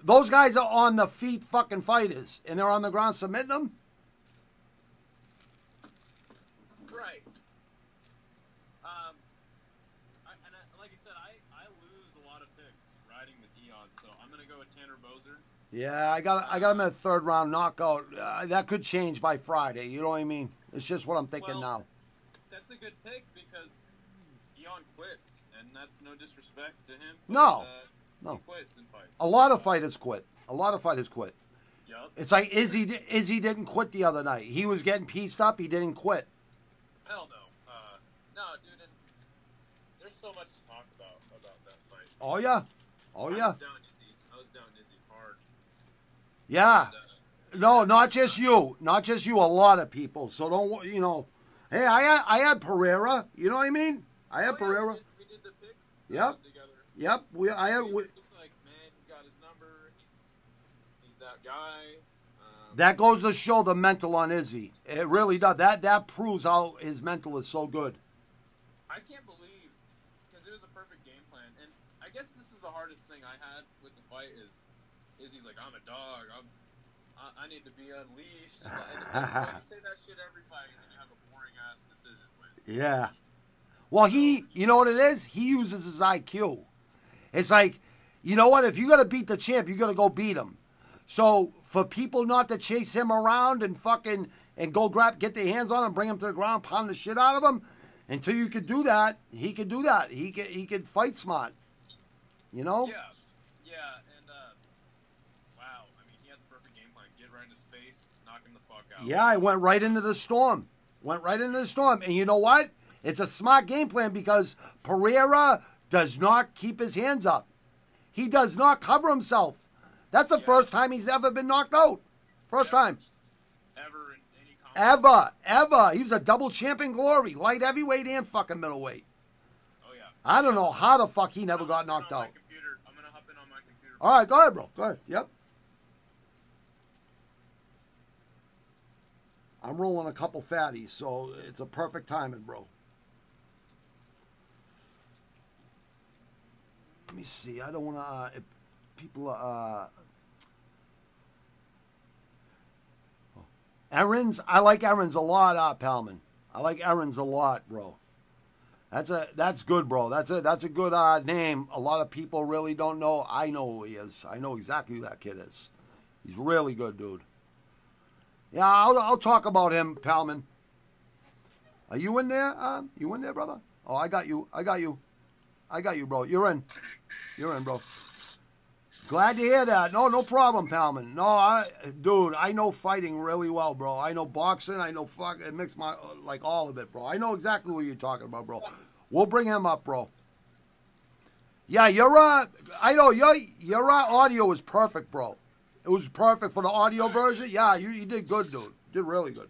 Those guys are on the feet fucking fighters, and they're on the ground submitting them. right. Um, I, and I, like I said, I, I lose a lot of picks riding with Dion, so I'm gonna go with Tanner Boser. Yeah, I got I got him in a third round knockout. Uh, that could change by Friday. You know what I mean? It's just what I'm thinking Well, now. That's a good pick because Dion quits, and that's no disrespect to him. No. uh, No. he quits in fights. A lot of fighters quit. A lot of fighters quit. Yup. It's like Izzy. Izzy didn't quit the other night. He was getting pieced up. He didn't quit. Hell no. Uh, no, dude. And there's so much to talk about about that fight. Oh yeah. Oh yeah. was down Izzy. I was down Izzy hard. Yeah. No, not just you. Not just you. A lot of people. So don't you know? Hey, I had I had Pereira. You know what I mean? I had oh, yeah, Pereira. We did, we did the picks. Yep. Together. Yep. We I had. We, like, man, he's got his number. He's he's that guy. Um, that goes to show the mental on Izzy. It really does. That that proves how his mental is so good. I can't believe because it was a perfect game plan, and I guess this is the hardest thing I had with the fight is he's like I'm a dog, I'm I, I need to be unleashed. And it's like, well, you say that shit every fight, and then you have a boring ass decision win. Yeah. Well, he, you know what it is? He uses his IQ. It's like, you know what? If you're going to beat the champ, you're going to go beat him. So for people not to chase him around and fucking and go grab, get their hands on him, bring him to the ground, pound the shit out of him, until you could do that, he could do that. He could, he could fight smart. You know? Yeah, and uh, wow, I mean he had the perfect game plan: get right in his face, knock him the fuck out. Yeah, I went right into the storm. Went right into the storm. And you know what? It's a smart game plan because Pereira does not keep his hands up. He does not cover himself. That's the Yeah. first time he's ever been knocked out. First Yeah. time. ever in any combat. Ever. Ever. He was a double champion glory. Light heavyweight and fucking middleweight. Oh yeah. I don't know how the fuck he never got knocked out. My computer. I'm gonna hop in on my computer. All right, go ahead, bro. Go ahead. Yep. I'm rolling a couple fatties, so it's a perfect timing, bro. Let me see. I don't want to. Uh, people. Uh, Aaron's. I like Aaron's a lot, uh, Palman. I like Aaron's a lot, bro. That's a that's good, bro. That's a that's a good uh, name. A lot of people really don't know. I know who he is. I know exactly who that kid is. He's really good, dude. Yeah, I'll I'll talk about him, Palman. Are you in there? Um, you in there, brother? Oh, I got you. I got you. I got you, bro. You're in. You're in, bro. Glad to hear that. No, no problem, Palman. No, I, dude, I know fighting really well, bro. I know boxing. I know fuck. It makes my like all of it, bro. I know exactly what you're talking about, bro. We'll bring him up, bro. Yeah, your uh, I know your your uh, audio is perfect, bro. It was perfect for the audio version. Yeah, you, you did good, dude. You did really good.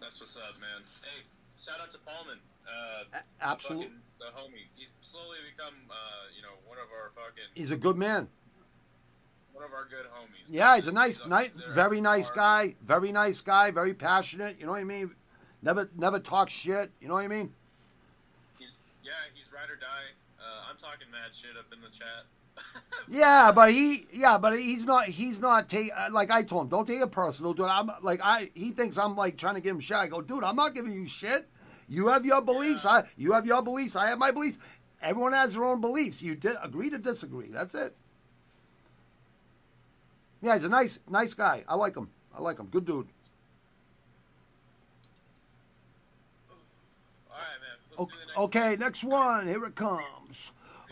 That's what's up, man. Hey, shout out to Paulman. Uh, A- absolute- fucking- The homie. He's slowly become, uh, you know, one of our fucking, He's a good man. one of our good homies. Yeah, he's a nice, up nice, very nice guy. Very nice guy. Very passionate. You know what I mean? Never, never talk shit. You know what I mean? He's, yeah, he's ride or die. Uh, I'm talking mad shit up in the chat. Yeah, but he, yeah, but he's not. He's not take uh, like I told him. Don't take it personal, dude. I'm like I. He thinks I'm like trying to give him shit. I go, dude. I'm not giving you shit. You have your beliefs. I. You have your beliefs. I have my beliefs. Everyone has their own beliefs. You di- agree to disagree. That's it. Yeah, he's a nice, nice guy. I like him. I like him. Good dude. All right, man. Let's do the next Okay, next one. Here it comes.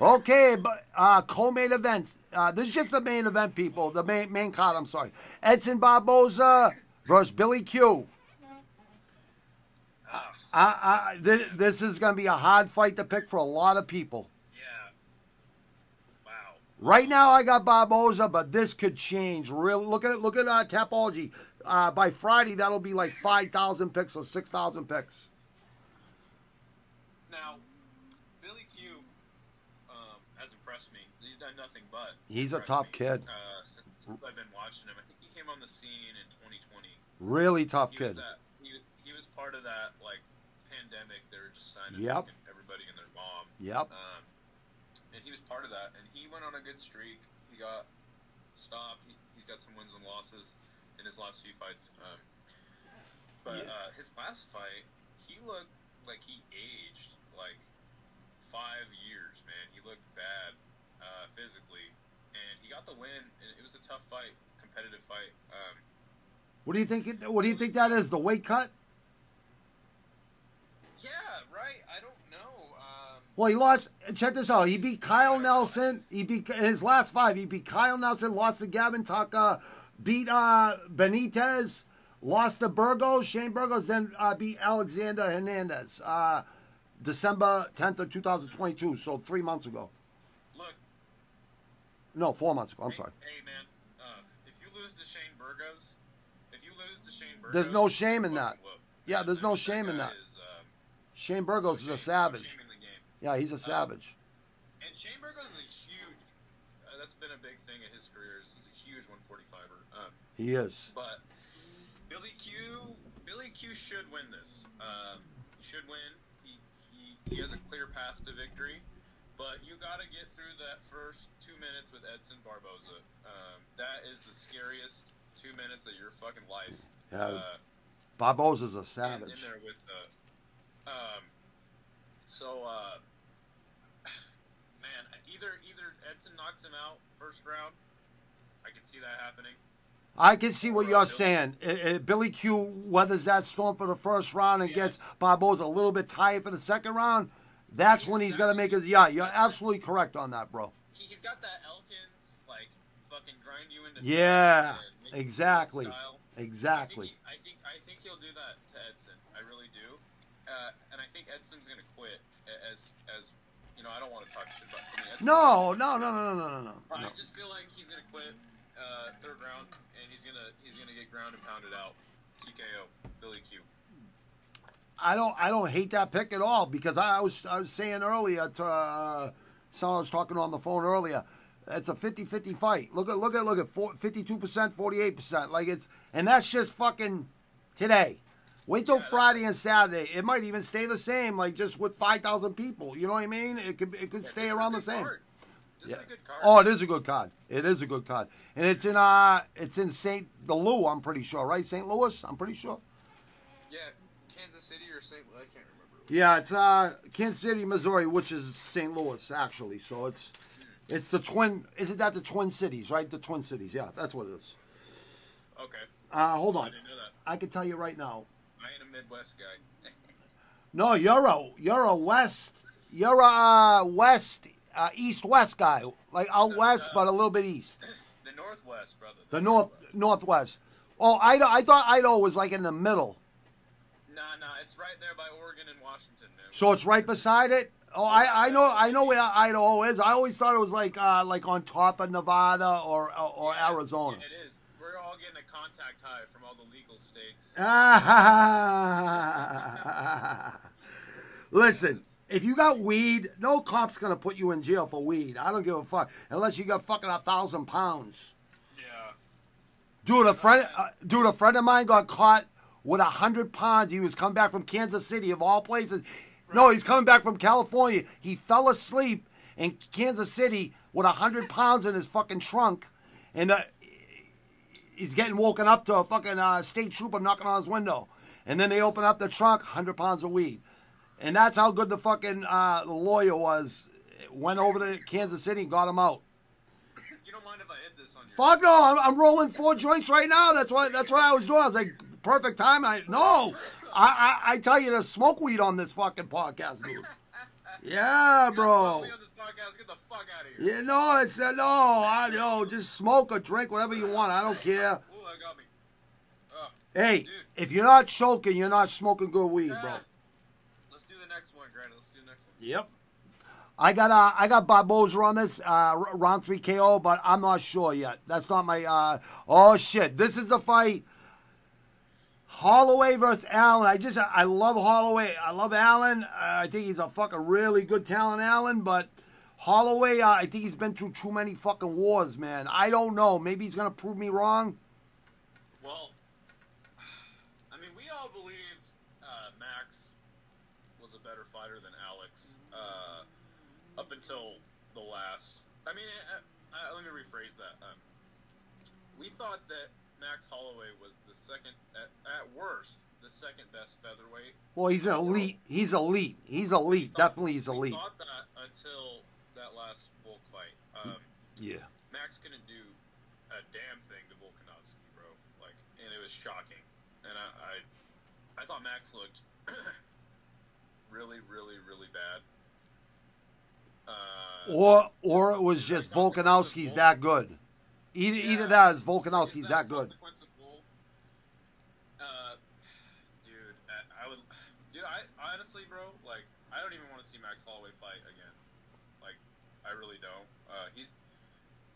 Okay, but uh, co-main events. Uh, this is just the main event, people. The main main card. I'm sorry. Edson Barboza versus Billy Q. Uh, uh, th- this is going to be a hard fight to pick for a lot of people. yeah. Wow. Right now, I got Barboza, but this could change. Real look at it. Look at uh, Tapology. Uh, by Friday, that'll be like five thousand picks or six thousand picks. Now, Billy Q um, has impressed me. He's done nothing but. He's a tough kid. Uh, since I've been watching him, I think he came on the scene in 2020. Really tough He was kid. that. He, he was part of that like pandemic. They were just signing Yep. everybody and their mom. Yep. Um, and he was part of that, and he went on a good streak. He got stopped. He, he's got some wins and losses in his last few fights. Um, but Yeah. uh, his last fight, he looked like he aged like five years. Man, he looked bad uh, physically, he got the win. And it was a tough fight, competitive fight. Um, What do you think? it- What do you think that is? The weight cut? yeah, right. I don't know. Um, Well, he lost. Check this out. He beat Kyle Nelson. He beat in his last five. He beat Kyle Nelson. Lost to Gavin Tucker. Beat uh, Benitez. Lost to Burgos. Shane Burgos. Then uh, beat Alexander Hernandez. Uh, December tenth of two thousand twenty-two. So three months ago. No, four months ago. I'm Hey- sorry. Hey, man, uh, if you lose to Shane Burgos, if you lose to Shane Burgos, There's no shame in that. whooped. Yeah, there's no shame in that. Is, um, Shane Burgos is no a shame- no savage. shame in the game. Yeah, he's a savage. And Shane Burgos is a huge. Uh, that's been a big thing in his career. Is he's a huge 145er. Um, He is. but Billy Q, Billy Q should win this. Um, he should win. He, he he has a clear path to victory. But you got to get through that first minutes with Edson Barboza. Um, that is the scariest two minutes of your fucking life. Yeah, Uh, Barboza's a in, in savage. there with the. Um, so, uh, man, either either Edson knocks him out first round. I can see that happening. I can see what you're saying. Uh, uh, Billy Q weathers that storm for the first round and gets Yes. Barboza a little bit tired for the second round. That's when he's going to make his. Yeah, you're absolutely correct on that, bro. Got that Elkins like fucking grind you into Yeah, and make you exactly. Exactly. I think, he, I think I think he'll do that to Edson. I really do. Uh, and I think Edson's gonna quit as as you know. I don't want to talk shit about I mean, No, no, no, no, no, no, no, I no. just feel like he's gonna quit uh, third round, and he's gonna he's gonna get ground and pounded out. TKO, Billy Q. I don't. I don't hate that pick at all because I was. I was saying earlier to uh, someone was talking on the phone earlier. It's a 50-50 fight. Look at look at look at fifty-two percent, forty-eight percent. Like it's and that's just fucking today. Wait till Yeah, Friday and Saturday. It might even stay the same, like just with five thousand people. You know what I mean? It could it could stay is a around the same. Yeah. a good card. Oh, it is a good card. It is a good card, and it's in uh, it's in Saint the Lou. I'm pretty sure, right? St. Louis. I'm pretty sure. yeah, Kansas City or St. I can't. Yeah, it's uh, Kansas City, Missouri, which is St. Louis actually. So it's it's the twin. Isn't that the Twin Cities? Right, the Twin Cities. Yeah, that's what it is. Okay, Uh, hold I on. didn't know that. I can tell you right now. I ain't a Midwest guy. No, you're a you're a West. You're a uh, West uh, East West guy, like out west, but a little bit east. the Northwest, brother. The north northwest. Oh, Idaho. I thought Idaho was like in the middle. Nah, nah, it's right there by Oregon and Washington, man. So it's right beside it. Oh, I, I know I know where Idaho is. I always thought it was like uh, like on top of Nevada or or, or Arizona. It is. We're all getting a contact high from all the legal states. Listen, if you got weed, no cop's gonna put you in jail for weed. I don't give a fuck unless you got fucking a thousand pounds. Yeah. Dude, a friend, uh, dude, a friend of mine got caught with a hundred pounds. He was coming back from Kansas City, of all places. No, he's coming back from California. He fell asleep in Kansas City with a hundred pounds in his fucking trunk, and uh, he's getting woken up to a fucking uh, state trooper knocking on his window, and then they open up the trunk, hundred pounds of weed, and that's how good the fucking uh, the lawyer was. Went over to Kansas City, and got him out. You don't mind if I hit this on your? Fuck no, I'm, I'm rolling four joints right now. That's what that's what I was doing. I was like, perfect time. I no, I I, I tell you to smoke weed on this fucking podcast, dude. Yeah, bro. Me on this podcast, get the fuck out of here. Yeah, no, it's uh, no, I no, just smoke or drink whatever you want. I don't care. Ooh, that got me. Ugh. Hey, Dude. if you're not choking, you're not smoking good weed, bro. Let's do the next one, Granny. Let's do the next one. Yep. I got uh, I got Barboza on this uh, round three KO, but I'm not sure yet. That's not my. Uh, oh shit! This is the fight. Holloway versus Allen. I just I love Holloway. I love Allen. Uh, I think he's a fucking really good talent, Allen. But Holloway, uh, I think he's been through too many fucking wars, man. I don't know. Maybe he's gonna prove me wrong. Well, I mean, we all believe uh, Max was a better fighter than Alex uh, up until the last. I mean, let me rephrase that. Um, we thought that Max Holloway was the second, at, worst, the second best featherweight. Well, he's an elite. He's elite. He's elite. Definitely, he's elite. thought that until that last Volk fight. Um, Yeah. Max couldn't do a damn thing to Volkanovski, bro. Like, and it was shocking. And I, I, I thought Max looked really, really, really bad. Uh, Or or it was just Volkanovski's that good. Either either that is Volkanovski's that good. consequence of Volk. Uh, dude, I, I would, dude, I honestly, bro, like, I don't even want to see Max Holloway fight again. Like, I really don't. Uh, he's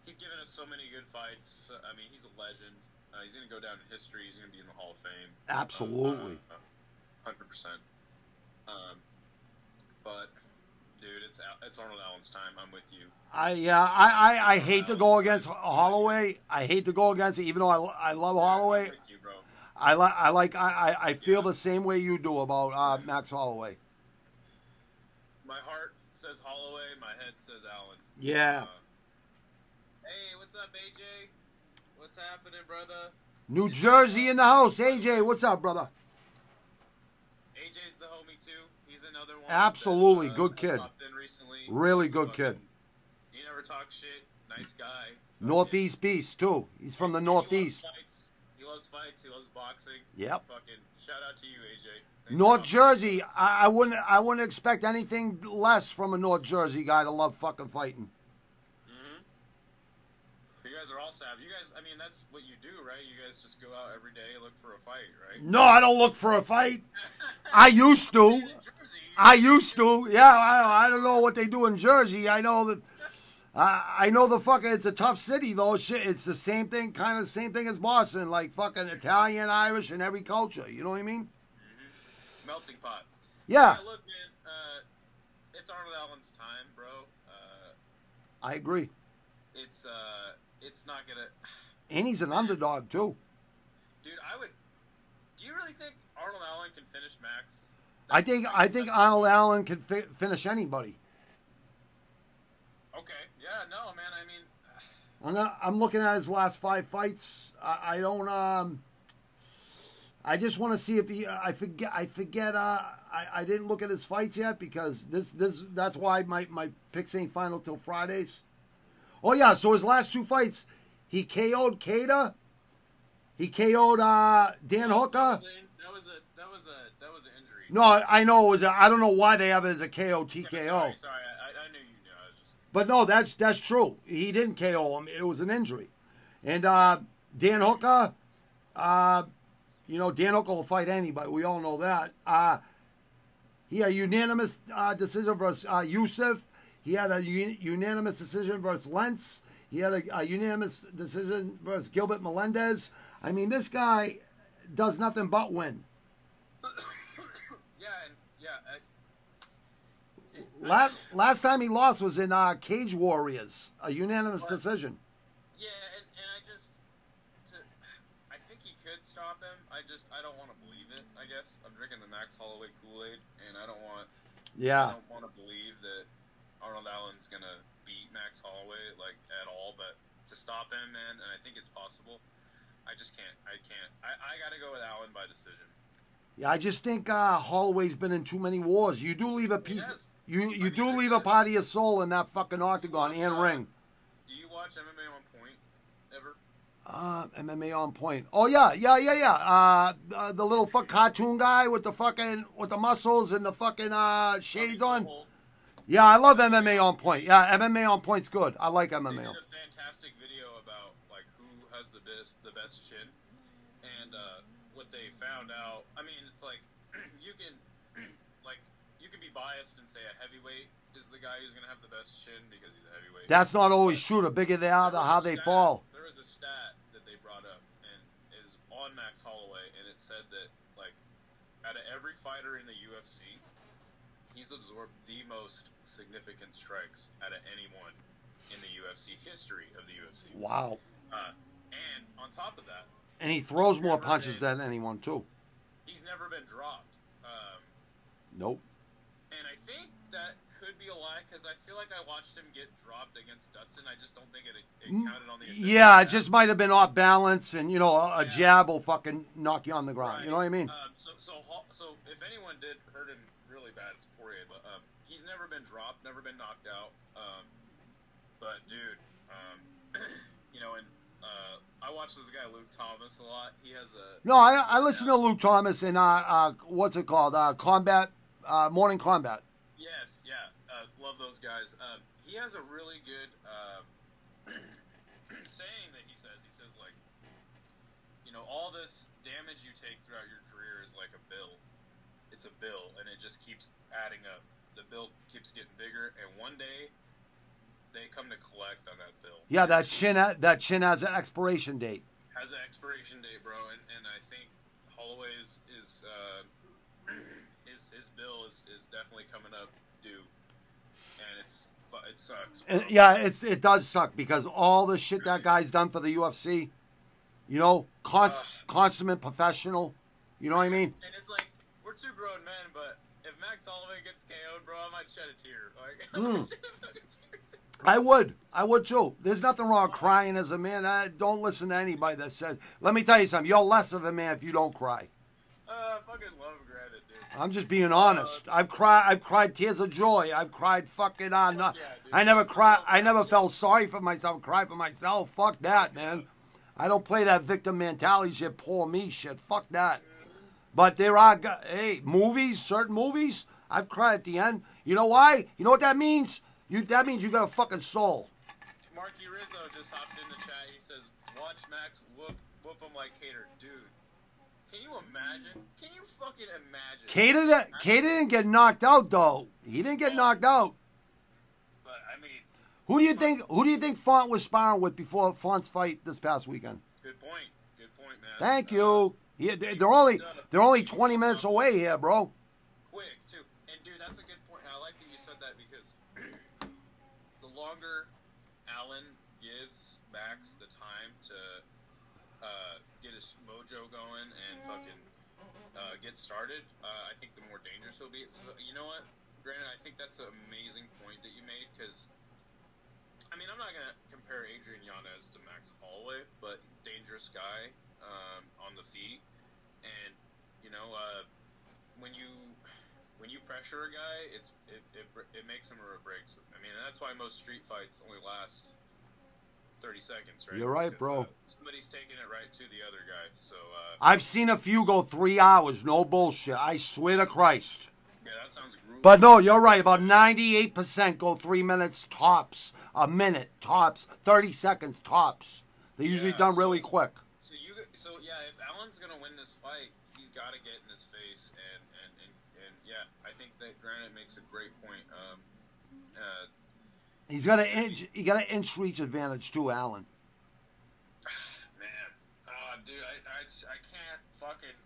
he's given us so many good fights. I mean, he's a legend. Uh, he's gonna go down in history. He's gonna be in the Hall of Fame. Absolutely. Hundred percent. Um, but dude, it's it's Arnold Allen's time. I'm with you. I yeah I, I, I hate to go against Holloway. I hate to go against it, even though I, I love Holloway. I'm with you, bro. I like I like I, I, I feel the same way you do about uh, Max Holloway. My heart says Holloway. My head says Allen. Yeah. Uh, hey, what's up, AJ? What's happening, brother? New Jersey in the house. AJ, what's up, brother? AJ's the homie too. He's another one. Absolutely. that, uh, Good kid. Really He's good kid. He never talks shit. Nice guy. Northeast Beast too. He's from the He Northeast. He loves fights. He loves boxing. Yep. Fucking shout out to you, AJ. Thanks North Jersey. I, I wouldn't I wouldn't expect anything less from a North Jersey guy to love fucking fighting. Mhm. You guys are all savvy. You guys, I mean, that's what you do, right? You guys just go out every day, look for a fight, right? No, I don't look for a fight. I used to. I used to. Yeah, I, I don't know what they do in Jersey. I know that. I I know the fucking. It's a tough city though. Shit, it's the same thing, kind of the same thing as Boston. Like fucking Italian, Irish, and every culture. You know what I mean? melting pot. Yeah, Yeah, look, man. Uh, it's Arnold Allen's time, bro. Uh, I agree. it's uh, it's not gonna. And he's an underdog too. Dude, I would. Do you really think Arnold Allen can finish Max? I think I think Arnold Allen can fi- finish anybody. No, man. I mean, I'm not, I'm looking at his last five fights. I, I don't. Um, I just want to see if he. I forget. I forget. Uh, I, I didn't look at his fights yet because this this that's why my my picks ain't final till Fridays. Oh yeah, so his last two fights, he KO'd Kattar. He KO'd uh, Dan Hooker. that was a that was a that was an injury. No, I know it was. I don't know why they have it as a KO TKO. Yeah, Sorry, sorry. I, I knew you knew. I was just. But no, that's that's true. He didn't KO him. It was an injury. And uh, Dan Hooker, uh, you know, Dan Hooker will fight anybody. We all know that. Uh, he had a unanimous uh, decision versus uh, Yusuff. He had a un- unanimous decision versus Lentz. He had a, a unanimous decision versus Gilbert Melendez. I mean, this guy does nothing but win. Yeah, and yeah. I, Last, last time he lost was in uh, Cage Warriors, a unanimous decision. Yeah, and, and I just, to, I think he could stop him. I just, I don't want to believe it. I guess I'm drinking the Max Holloway Kool Aid, and I don't want, Yeah. I don't want to believe that Arnold Allen's gonna beat Max Holloway like at all, but to stop him, man, and I think it's possible. I just can't. I can't. I, I gotta go with Allen by decision. Yeah, I just think uh, Holloway's been in too many wars. You do leave a piece. has. You you I mean, do leave a part of your soul in that fucking octagon and Uh, ring. Do you watch MMA on Point ever? Uh, MMA on point. Oh yeah, yeah, yeah, yeah. Uh, uh, the little fuck cartoon guy with the fucking with the muscles and the fucking uh shades on. Yeah, I love MMA on point. Yeah, MMA on point's good. I like They MMA. did a fantastic video about like who has the best the best chin, and uh, what they found out. I mean, it's like you can like you can be biased and say a heavyweight is the guy who's gonna have the best chin because he's a heavyweight. That's not always true. The bigger they are, the how they stat- fall. There is a stat that they brought up, and is on Max Holloway, and it said that like out of every fighter in the UFC, he's absorbed the most significant strikes out of anyone in the UFC history of the UFC. Wow. Uh, and on top of that, And he throws more punches than anyone too. he's never been dropped. Um, Nope. And I think that could be a lie because I feel like I watched him get dropped against Dustin. I just don't think it, it counted on the. Mm, Yeah, it just might have been off balance, and you know, a, a Yeah. jab will fucking knock you on the ground. Right. You know what I mean? Um, so, so, so if anyone did hurt him really bad, it's Poirier. But um, he's never been dropped, never been knocked out. Um, but dude, um, you know, and uh, I watch this guy Luke Thomas a lot. He has a No, I I listen to Luke Thomas and uh, uh what's it called? Uh, combat, uh, morning combat. Love those guys. Um, he has a really good um, saying that he says. He says like, you know, all this damage you take throughout your career is like a bill. It's a bill, and it just keeps adding up. The bill keeps getting bigger, and one day they come to collect on that bill. Yeah, that chin ha- that chin has an expiration date. has an expiration date, bro, and, and I think Holloway's is uh, his his bill is, is definitely coming up due, and it's but it sucks. bro. Yeah, it's it does suck because all the shit that guy's done for the UFC, you know, cons- consummate professional. You know what I mean? And it's like we're two grown men, but if Max Holloway gets KO'd, bro, I might shed a tear. Like, I Mm. might shed a fucking tear. I would. I would too. There's nothing wrong crying as a man. I don't listen to anybody that says. Let me tell you something. You're less of a man if you don't cry. Uh, fucking love. I'm just being honest. I've cried. I've cried tears of joy. I've cried fucking on. Uh, yeah. I never cried. I never felt sorry for myself. Cried for myself. Fuck that, man. I don't play that victim mentality shit. Poor me shit. Fuck that. But there are, hey, movies, certain movies. I've cried at the end. You know why? You know what that means? You that means you got a fucking soul. Marky Rizzo just hopped in the chat. He says, "Watch Max whoop whoop him like Kattar, dude." Can you imagine? Can you fucking imagine? Di- didn't get knocked out though. He didn't get knocked out. But I mean, Who do you think? Who do you think Font was sparring with before Font's fight this past weekend? good point. Good point, man. Thank Uh, you. Yeah, they- they're only they're only 20 minutes away here, bro. quick too. And dude, that's a good point. I like that you said that because the longer Allen gives Max the time to uh, get his mojo going and fucking get started, uh, I think the more dangerous he'll be. So, you know what? Granted, I think that's an amazing point that you made because. I mean, I'm not gonna compare Adrian Yanez to Max Holloway, but dangerous guy um, on the feet, and you know, uh, when you when you pressure a guy, it's it, it, it makes him or it breaks him. I mean, that's why most street fights only last thirty seconds, right? You're right, Because, bro. Uh, somebody's taking it right to the other guy. So uh, I've seen a few go three hours, no bullshit. I swear to Christ. yeah, that sounds gruesome. But no, you're right. About 98% go three minutes tops, a minute tops, 30 seconds tops. They're usually Yeah, done so- really quick. So you so yeah, if Allen's gonna win this fight, he's got to get in his face and and, and and yeah, I think that Granite makes a great point. Um, uh, He's got an inch. He got an inch reach advantage too, Allen. Man, oh, dude, I, I, I can't fucking.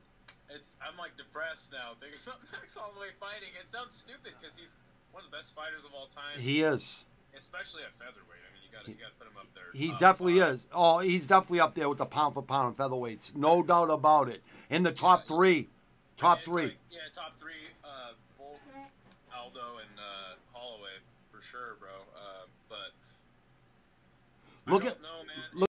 It's I'm like depressed now thinking about Max Holloway fighting. It sounds stupid because he's one of the best fighters of all time, He is. especially at featherweight. I mean, you got to you got to put him up there. He Top definitely five. is. Oh, he's definitely up there with the pound for pound featherweights. No doubt about it. In the top three. Top It's three. like- yeah, top three. Uh, Volk, Aldo, and uh, Holloway for sure, bro. Uh, Look at know, man. look-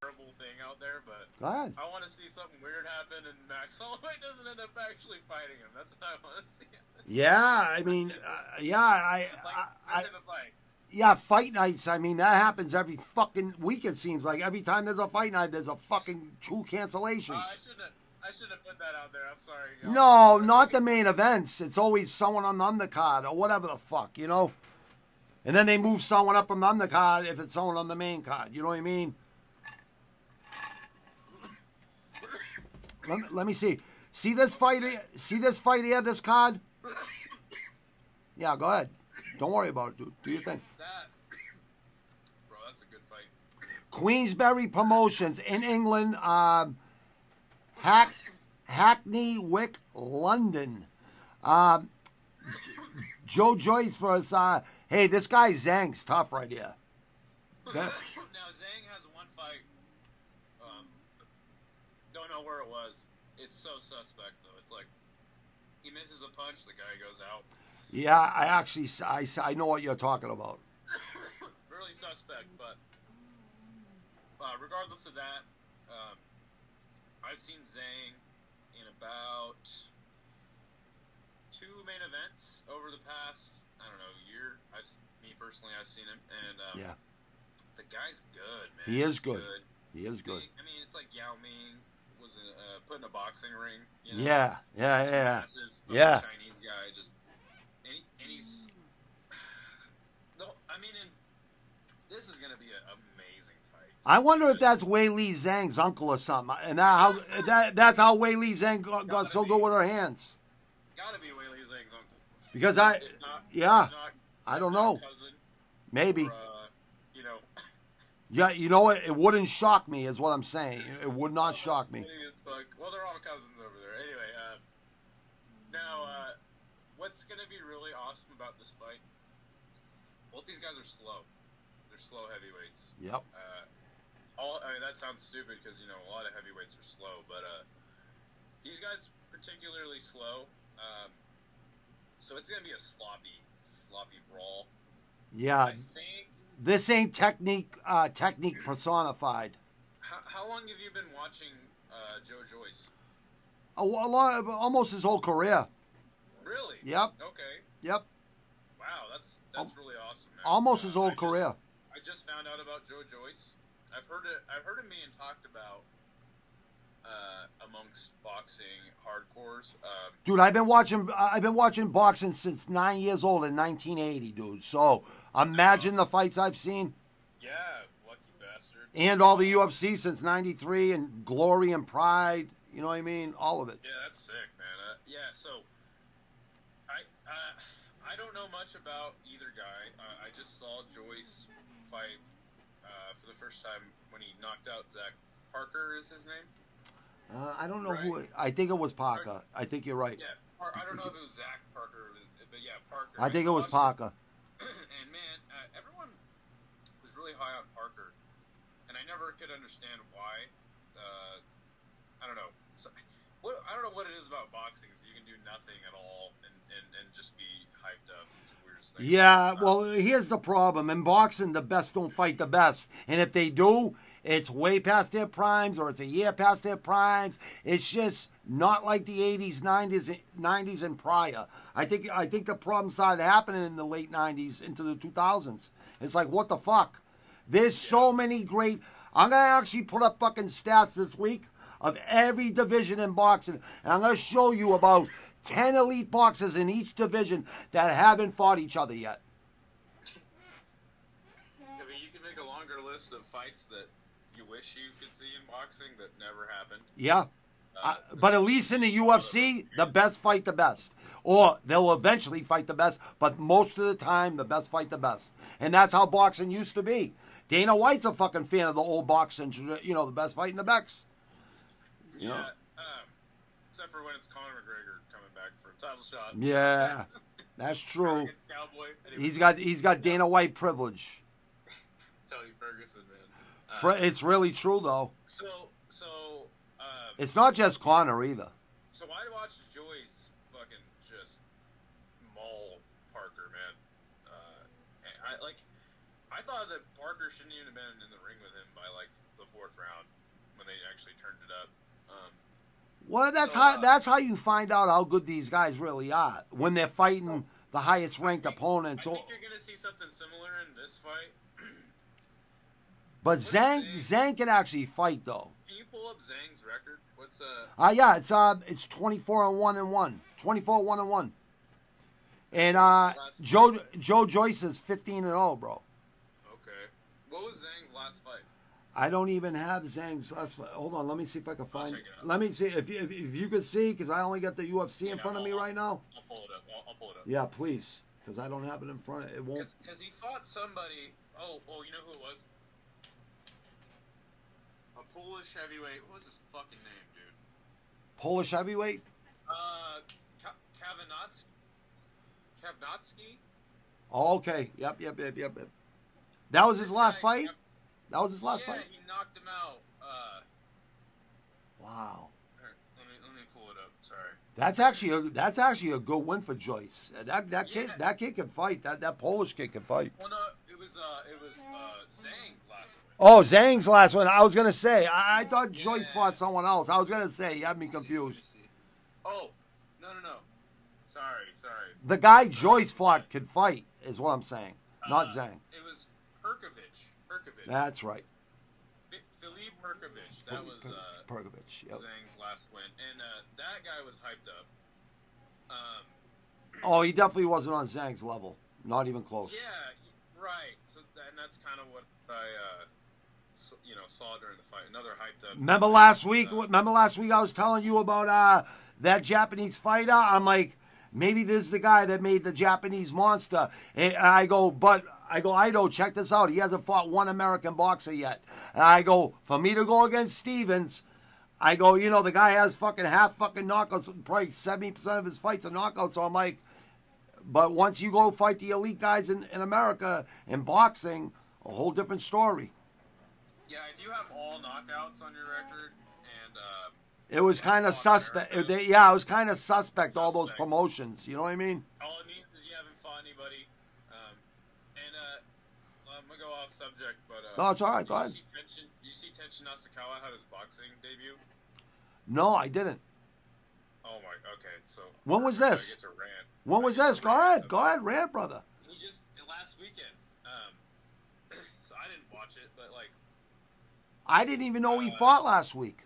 terrible thing out there, but go ahead. I want to see something weird happen, and Max Holloway doesn't end up actually fighting him. That's what I want to see. Yeah, I mean, uh, yeah, I, Like, I, I fight. yeah, fight nights. I mean, that happens every fucking week. It seems like every time there's a fight night, there's a fucking two cancellations. Uh, I shouldn't. have- I should have put that out there. I'm sorry. y'all. No, not the main events. It's always someone on the undercard or whatever the fuck, you know. And then they move someone up from the undercard if it's someone on the main card. You know what I mean? Let me, let me see. See this fight? here- See this fight here? This card? Yeah, go ahead. Don't worry about it, dude. Do your thing. That, bro, that's a good fight. Queensberry Promotions in England. Um, Hack, Hackney Wick, London. Um, Joe Joyce versus. Uh, hey, this guy Zhang's tough right here. That- now Zhang has one fight. Um, don't know where it was. It's so suspect though. It's like he misses a punch, the guy goes out. yeah, I actually I, I know what you're talking about. really suspect, but uh, regardless of that, um, I've seen Zhang in about two main events over the past I don't know year. I've me personally, I've seen him, and um, Yeah, the guy's good, man. He is He's good. he is good. I mean, it's like Yao Ming was in, uh, put in a boxing ring. You know? Yeah, yeah, This yeah. massive Yeah. Chinese guy, just and, he, and he's. No, I mean, and this is gonna be an amazing fight. I wonder if that's Weili Zhang's uncle or something, and that how that that's how Weili Zhang got, got so good with her hands. Gotta be Weili Zhang's uncle. Because I, not, yeah, not, I don't know. Cousin, maybe. or, uh, you know, Yeah, you know what? It wouldn't shock me, is what I'm saying. It would not shock me. Funny as fuck. Well, they're all cousins over there. Anyway, uh, now, uh, what's gonna be really awesome about this fight? Both these guys are slow. They're slow heavyweights. Yep. Uh, all I mean that sounds stupid because you know a lot of heavyweights are slow, but uh, these guys particularly slow. Um, so it's gonna be a sloppy, sloppy brawl. Yeah. I think. This ain't technique uh, technique personified. How, how long have you been watching uh, Joe Joyce? A, a lot, almost his whole career. Really? Yep. Okay. Yep. Wow, that's that's really awesome. Man. Almost Uh, his whole I just- career. I just found out about Joe Joyce. I've heard it. I've heard him being talked about uh, amongst boxing hardcores. Um, Dude, I've been watching. I've been watching boxing since nine years old in 1980, dude. So imagine the fights I've seen, yeah, lucky bastard. and all the UFC since '93, and Glory and Pride. You know what I mean? All of it. Yeah, that's sick, man. Uh, yeah, so I uh, I don't know much about either guy. Uh, I just saw Joyce fight uh, for the first time when he knocked out Zach Parker. Is his name? Uh, I don't know who. I think it was Parker. I think you're right. Yeah, Par- I don't know if it was Zach Parker, but yeah, Parker. I think it was Parker. and man, uh, everyone was really high on Parker, and I never could understand why. Uh, I don't know. So, what I don't know what it is about boxing. You can do nothing at all and, and, and just be hyped up. It's the weirdest thing. Yeah, well, here's the problem. In boxing, the best don't fight the best. And if they do, it's way past their primes or it's a year past their primes. It's just not like the 80s, 90s, 90s and prior. I think I think the problem started happening in the late 90s into the 2000s. It's like, what the fuck? There's so many great. I'm going to actually put up fucking stats this week of every division in boxing. And I'm going to show you about 10 elite boxers in each division that haven't fought each other yet. I mean, you can make a longer list of fights that wish you could see in boxing that never happened. Yeah. Uh, but at least in the UFC, the best fight the best. Or they'll eventually fight the best, but most of the time, the best fight the best. And that's how boxing used to be. Dana White's a fucking fan of the old boxing, you know, the best fight in the best. You know? Yeah, um, except for when it's Conor McGregor coming back for a title shot. Yeah, that's true. Cowboy. Anyway, He's got he's got Dana White privilege. Uh, It's really true though. so, so, um, It's not just Conor either. so I watched Joyce fucking just maul Parker, man. Uh, I like. I thought that Parker shouldn't even have been in the ring with him by like the fourth round when they actually turned it up. Um, Well, that's So, how uh, that's how you find out how good these guys really are when they're fighting the highest ranked I think- opponents. I think you're gonna see something similar in this fight. But Zhang Zhang? Zhang can actually fight though. Can you pull up Zhang's record? What's uh? Uh yeah, it's uh it's twenty four and one and one. Twenty four one and one. And uh Joe Joe Joyce is fifteen and oh, bro. Okay. What was Zhang's last fight? I don't even have Zhang's last fight. Hold on, let me see if I can find. it. Let me see if you, if, if you could see because I only got the UFC in Yeah, front of me I'll- right now. I'll pull it up. I'll, I'll pull it up. Yeah, please, because I don't have it in front. of It won't. Because he fought somebody. Oh, oh, you know who it was? Polish heavyweight. What was his fucking name, dude? Polish heavyweight. Uh, Ka-. Oh, okay. Yep, yep, yep, yep. yep. That was his last fight. That was his last yeah, fight. he knocked him out. Uh, Wow. let me let me pull it up. Sorry. That's actually a that's actually a good win for Joyce. That that kid Yeah. that kid can fight. That that Polish kid can fight. Well, no, it was uh, it was uh, Zhang's. Oh, Zhang's last one. I was gonna say. I, I thought Joyce fought someone else. I was gonna say. You had me confused. Oh, no, no, no. Sorry, sorry. The guy Joyce fought could fight, is what I'm saying. Not Uh, Zhang. It was Perkovich. Perkovich. That's right. Philippe Perkovich. That was uh, Perkovich. Yep. Zhang's last win, and uh, that guy was hyped up. Um, Oh, he definitely wasn't on Zhang's level. Not even close. yeah, right. So, and that's kind of what I, uh, you know, saw during the fight. Another hyped up. Remember last week? Uh, Remember last week I was telling you about uh, that Japanese fighter? I'm like, maybe this is the guy that made the Japanese monster. And I go, but I go, Ido, check this out. He hasn't fought one American boxer yet. And I go, for me to go against Stevens, I go, you know, the guy has fucking half fucking knockouts. Probably 70% of his fights are knockouts. So I'm like, but once you go fight the elite guys in, in America in boxing, a whole different story. Yeah, if you have all knockouts on your record, and uh, It was kind of suspect. They, yeah, it was kind of suspect, all those promotions. You know what I mean? all it means is you haven't fought anybody. Um, and uh, well, I'm gonna go off subject, but uh, No, it's all right, go ahead. See Tenshin, did you see Tenshin Nasukawa had his boxing debut? No, I didn't. Oh my, okay. So When was this? When was this? Go ahead. Go ahead, rant, brother. He just last weekend. Um, so I didn't watch it, but like, I didn't even know he fought last week.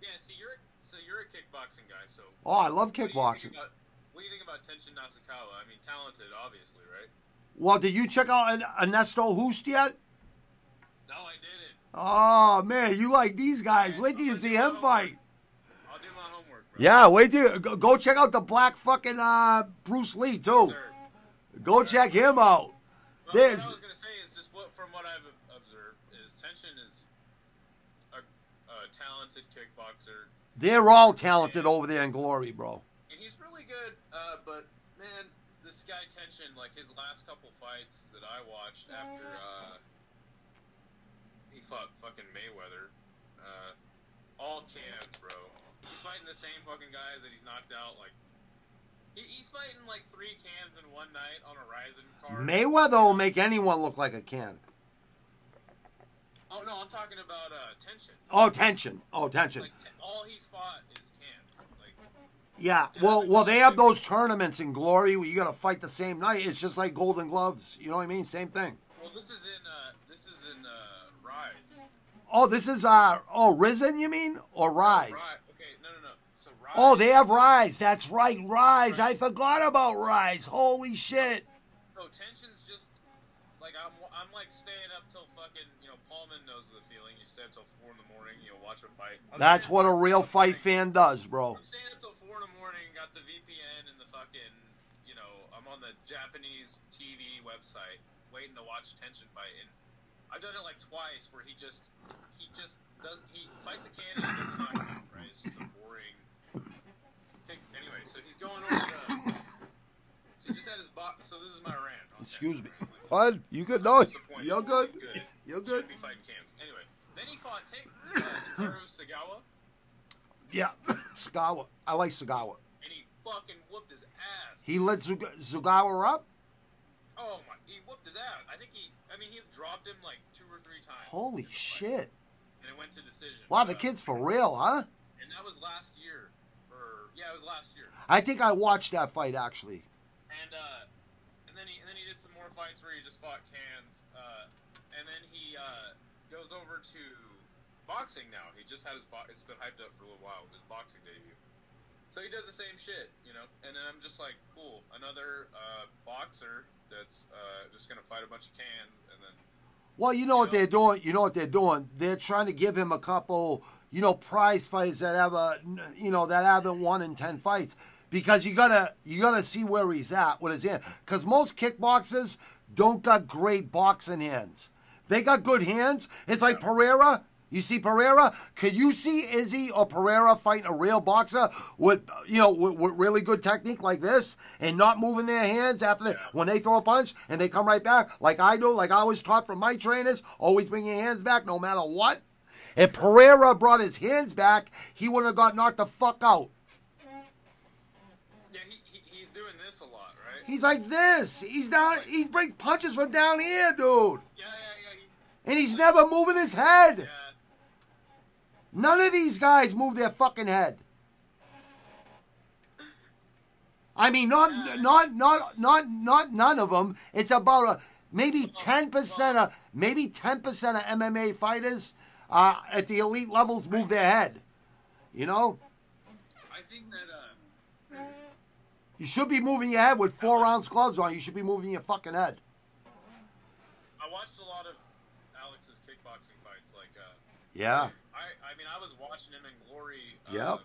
yeah. See, you're so you're a kickboxing guy. So Oh, I love what do you think kickboxing. about- What do you think about Tenshin Nasukawa? I mean, talented, obviously, right? Well, did you check out Ernesto Hoost yet? No, I didn't. Oh man, you like these guys. Wait till you see him fight. I'll do my homework. Bro. Yeah, wait till go, go check out the black fucking uh, Bruce Lee too. Sir. Go check him out. Well, There's I was gonna say is just what from what I've observed is Tenshin is a, a talented kickboxer, they're all talented over there in Glory, bro. and he's really good. Uh, but man, this guy Tenshin, like his last couple fights that I watched after uh, he fought fucking Mayweather, uh, all cans, bro. He's fighting the same fucking guys that he's knocked out. Like he, he's fighting like three cans in one night on a Rizin card. Mayweather will make anyone look like a can. Oh no, I'm talking about uh, Tenshin. Oh, Tenshin. Oh, Tenshin. Like t- all he's fought is cans. Like Yeah, well, well, they have those tournaments in Glory where you got to fight the same night. It's just like Golden Gloves. You know what I mean? Same thing. well, this is in uh, this is in uh, Rise. Oh, this is uh oh Rizin. You mean or Rise? Rise. Okay, no, no, no. So Rise. Oh, they have Rise. That's right, Rise. I forgot about Rise. Holy shit. So Tenshin's just like I'm. I'm like staying up stay up till four in the morning. You know, watch a fight. I'm That's what a real four in the fight fan does, bro. I'm staying up till four in the morning. Got the VPN and the fucking. You know, I'm on the Japanese TV website waiting to watch Tenshin fight, and I've done it like twice where he just he just does he fights a can and doesn't knock him out, right? It's just a boring. Kick. Anyway, so he's going over the. So he just had his box. So this is my rant. Excuse me. Bud, you good? No, you're good. Good. You're good. should be fighting cans. Then he fought uh, Takeru Segawa, Yeah, Segawa. I like Segawa. and he fucking whooped his ass. He lit Zug- Zugawa up. Oh my! He whooped his ass. I think he. I mean, he dropped him like two or three times. Holy shit! And it went to decision. Wow, the Uh, kid's for real, huh? And that was last year, or yeah, it was last year. I think I watched that fight actually. And uh, and then he and then he did some more fights where he just fought cans. Uh, and then he uh, goes over to boxing now. He just had his bo- it's been hyped up for a little while his boxing debut. So he does the same shit, you know. And then I'm just like, cool, another uh, boxer that's uh, just gonna fight a bunch of cans, and then Well, you know what they're doing. You know what they're doing. They're trying to give him a couple, you know, prize fights that have a, you know, that haven't won in ten fights, because you gotta you gotta see where he's at with his hand. Because most kickboxers don't got great boxing hands. They got good hands. It's like Pereira. You see Pereira? Could you see Izzy or Pereira fighting a real boxer with, you know, with, with really good technique like this and not moving their hands after they, when they throw a punch and they come right back like I do, like I was taught from my trainers, always bring your hands back no matter what. If Pereira brought his hands back, he wouldn't have got knocked the fuck out. yeah, he, he, he's doing this a lot, right? He's like this. He's down. He brings punches from down here, dude, yeah, yeah, yeah. He, and he's never moving his head. None of these guys move their fucking head. I mean, not not not not not none of them. It's about a maybe ten percent of maybe ten percent of MMA fighters uh, at the elite levels move their head. You know, I think that uh, you should be moving your head with four ounce gloves on. You should be moving your fucking head. I watched a lot of Alex's kickboxing fights. Like, uh, Yeah, I, I mean, I was watching him in Glory. Yep. Um,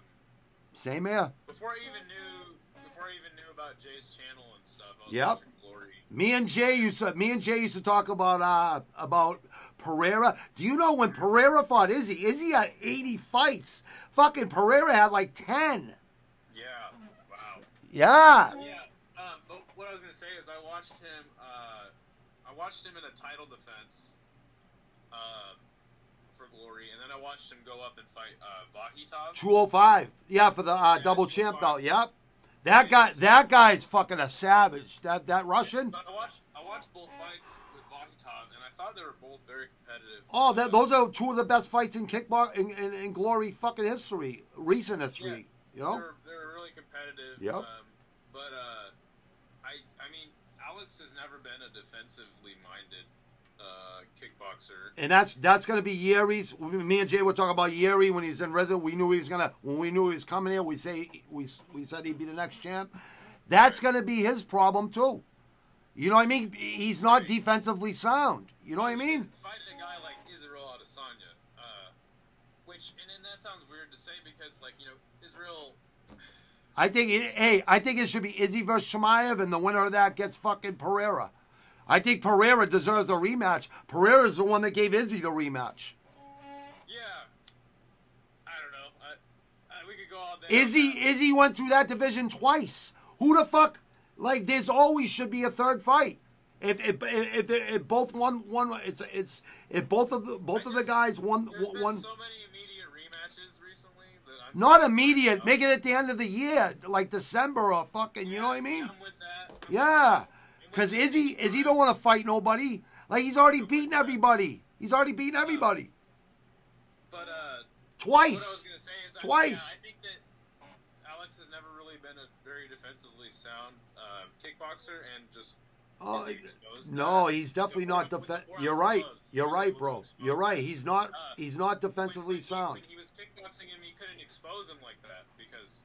same here. Before I even knew, before I even knew about Jay's channel and stuff, I was Yep. Glory. Me and Jay used to me and Jay used to talk about uh about Pereira. Do you know when Pereira fought Izzy? Izzy had 80 fights. Fucking Pereira had like 10. Yeah. Wow. Yeah. Yeah. Um, but what I was gonna say is, I watched him. Uh, I watched him in a title defense. Um, for Glory, and then I watched him go up and fight uh, Vakhitov. 205. Yeah, for the uh, double champ belt. Yep. That guy that guy's fucking a savage. That that Russian. I watched I watched both fights with Vakhitov, and I thought they were both very competitive. Oh, that those are two of the best fights in kickbox in, in, in glory fucking history, recent history. You know? They're, they're really competitive. Yep. Um, but uh, I I mean, Alex has never been a defensively minded uh, kickboxer. And that's that's gonna be Jiří's. Me and Jay were talking about Jiří when he's in resident. We knew he was gonna when we knew he was coming here. We say we we said he'd be the next champ. That's gonna be his problem too. You know what I mean? He's not defensively sound. You know what I mean? Fighting a guy like Israel Adesanya, uh, which and, and that sounds weird to say because like you know Israel. I think it, hey, I think it should be Izzy versus Chimaev, and the winner of that gets fucking Pereira. I think Pereira deserves a rematch. Pereira's the one that gave Izzy the rematch. Yeah. I don't know. I, I, we could go all day. Izzy. Izzy went through that division twice. Who the fuck? Like, there's always should be a third fight. If if, if, if, if both one one it's it's if both of the both I of the guys been one so many immediate rematches recently that I'm not immediate. Oh. Make it at the end of the year, like December or fucking. You know what I mean? I'm with that. Yeah. Because Izzy Izzy don't want to fight nobody. Like he's already beaten everybody. He's already beaten everybody But uh, what I was twice. is, I, Twice. yeah, I think that Alex has never really been a very defensively sound uh, kickboxer, and just Oh, he no, to- he's definitely not. the you're right. You're right, bro. You're right. He's not. Uh, He's not defensively when, sound. He, when he was kickboxing him, he couldn't expose him like that because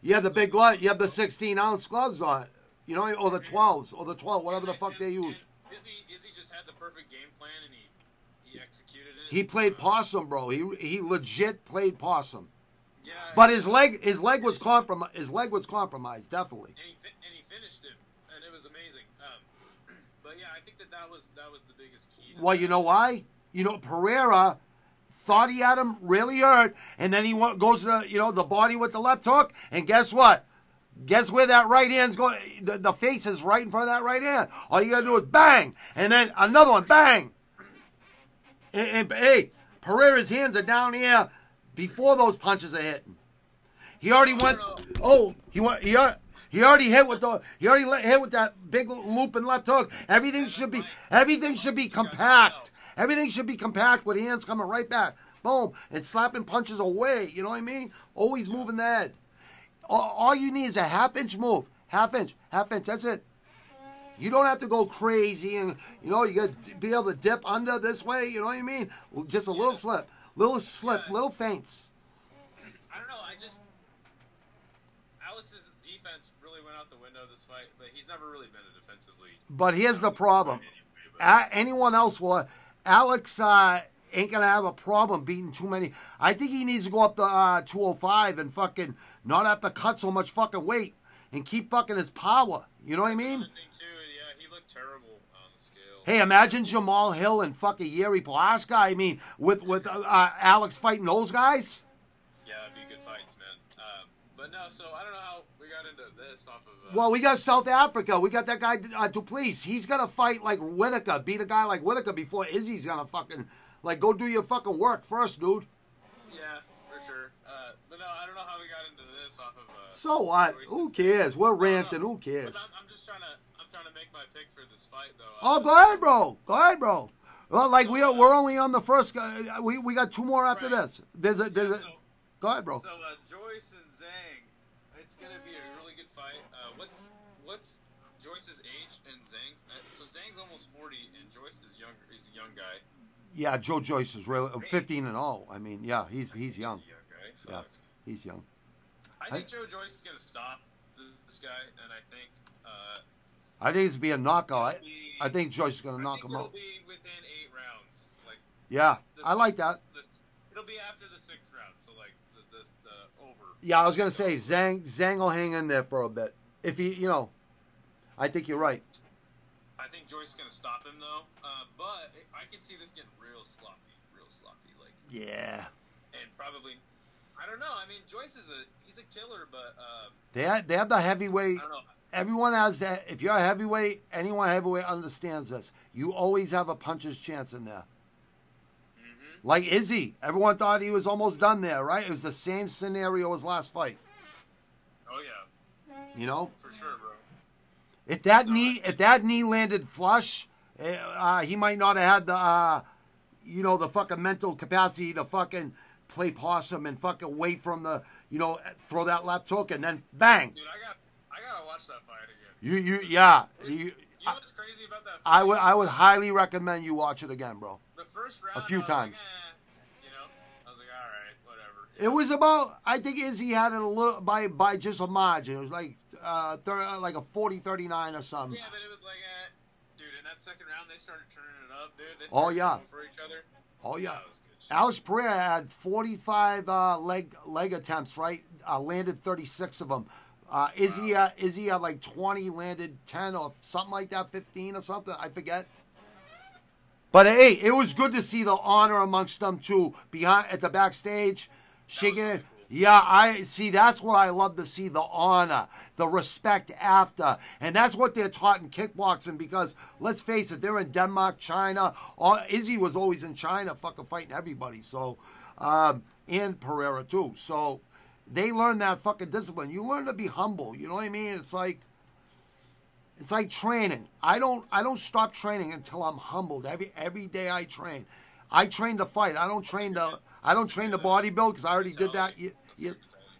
You have the big glove. You have the 16 ounce gloves on. You know, or the 12s, or the 12, whatever the fuck they use. Izzy, Izzy just had the perfect game plan, and he he executed it. He played possum, bro. He he legit played possum. Yeah, But his leg his leg was compromised. his leg was compromised, definitely. and he and he finished him, and it was amazing. Um, but yeah, I think that that was that was the biggest key. Well, that. you know why? You know Pereira thought he had him really hurt, and then he goes to the, you know the body with the left hook, and guess what? Guess where that right hand's going? The, the face is right in front of that right hand. All you gotta do is bang, and then another one, bang. And, and hey, Pereira's hands are down here before those punches are hitting. He already went. Oh, he went. He He already hit with the. He already hit with that big loop and left hook. Everything should be. Everything should be compact. Everything should be compact with hands coming right back. Boom and slapping punches away. You know what I mean? Always moving the head. All, all you need is a half inch move. Half inch. Half inch. That's it. You don't have to go crazy and you know you got to be able to dip under this way. You know what I mean? Well, Just a little slip, little slip, little feints. I don't know. I just Alex's defense really went out the window this fight, but he's never really been a defensively. But here's the problem: Anyway, but- A- anyone else will. Alex uh, ain't gonna have a problem beating too many. I think he needs to go up to uh, 205 and fucking not have to cut so much fucking weight and keep fucking his power. You know what I mean? Too, yeah, he looked terrible on the scale. Hey, imagine Jamahal Hill and fucking Jiří Procházka. I mean, with with uh, uh, Alex fighting those guys. Yeah, it'd be good fights, man. Um, but no, so I don't know how we got into this off of. Uh, Well, we got South Africa. We got that guy uh, Du Plessis. He's gonna fight like Whittaker, beat a guy like Whittaker before Izzy's gonna fucking like go do your fucking work first, dude. yeah, for sure. Uh, but no, I don't know how we got into this off of. Uh, So what? Who cares? We're ranting. Who cares? But I'm, I'm just trying to. I'm trying to make my pick for this fight, though. Oh, Uh, go ahead, bro. Go ahead, bro. Well, like we are, we're only on the first. Uh, we we got two more after Right. this. There's a there's a. so, Go ahead, bro. so uh, Joyce and Zhang, it's gonna be a really good fight. Uh, what's what's Joyce's age and Zhang's? Uh, so Zhang's almost 40, and Joyce is younger. He's a young guy. Yeah, Joe Joyce is really uh, 15 and all. I mean, yeah, he's he's young. He's young guy. Yeah, he's young. I think Joe Joyce is gonna stop this guy, and I think. Uh, I think it's be a knockout. I, be- I think Joyce is gonna knock think him it'll out. be within eight rounds. Like Yeah, the I like that. This, it'll be after the sixth round, so like the the, the over. Yeah, I was gonna say Zhang Zhang will hang in there for a bit. If he, you know, I think you're right. I think Joyce is gonna stop him though, uh, but I can see this getting sloppy, real sloppy. Like Yeah, and probably, I don't know. I mean, Joyce is a he's a killer, but um, they have, they have the heavyweight. I don't know. Everyone has that. If you're a heavyweight, anyone heavyweight understands this. You always have a puncher's chance in there. hmm Like Izzy, everyone thought he was almost done there, right? It was the same scenario as last fight. Oh yeah, You know, for sure, bro. if that knee if that knee landed flush, eh, uh, he might not have had the uh, you know the fucking mental capacity to fucking play possum and fucking wait from the you know throw that left hook and then bang. Dude, I got I gotta watch that fight again. You you yeah. You, You know what's crazy about that? I fight? would I would highly recommend you watch it again, bro. The first round, a few I times. Like, eh, you know, I was like, all right, whatever. It was about I think Izzy had it a little by by just a margin. It was like uh thir- like a 40-39 or something. Yeah, but it was like, eh, dude. In that second round, they started turning it up, dude. They Oh, yeah. for each other. Oh yeah. That was good shit. Alex Pereira had 45 uh, leg leg attempts, right? Uh, landed 36 of them. Uh, Izzy, uh, Izzy had like 20, landed 10 or something like that, 15 or something. I forget. But hey, it was good to see the honor amongst them too, behind at the backstage, shaking. Yeah, I see. That's what I love to see: the honor, the respect after, and that's what they're taught in kickboxing. Because let's face it, they're in Denmark, China. All, Izzy was always in China, fucking fighting everybody. So, um, and Pereira too. So, they learn that fucking discipline. You learn to be humble. You know what I mean? It's like, it's like training. I don't, I don't stop training until I'm humbled. Every every day I train. I train to fight. I don't train to, I don't train to bodybuild because I already did that. Ye- ye-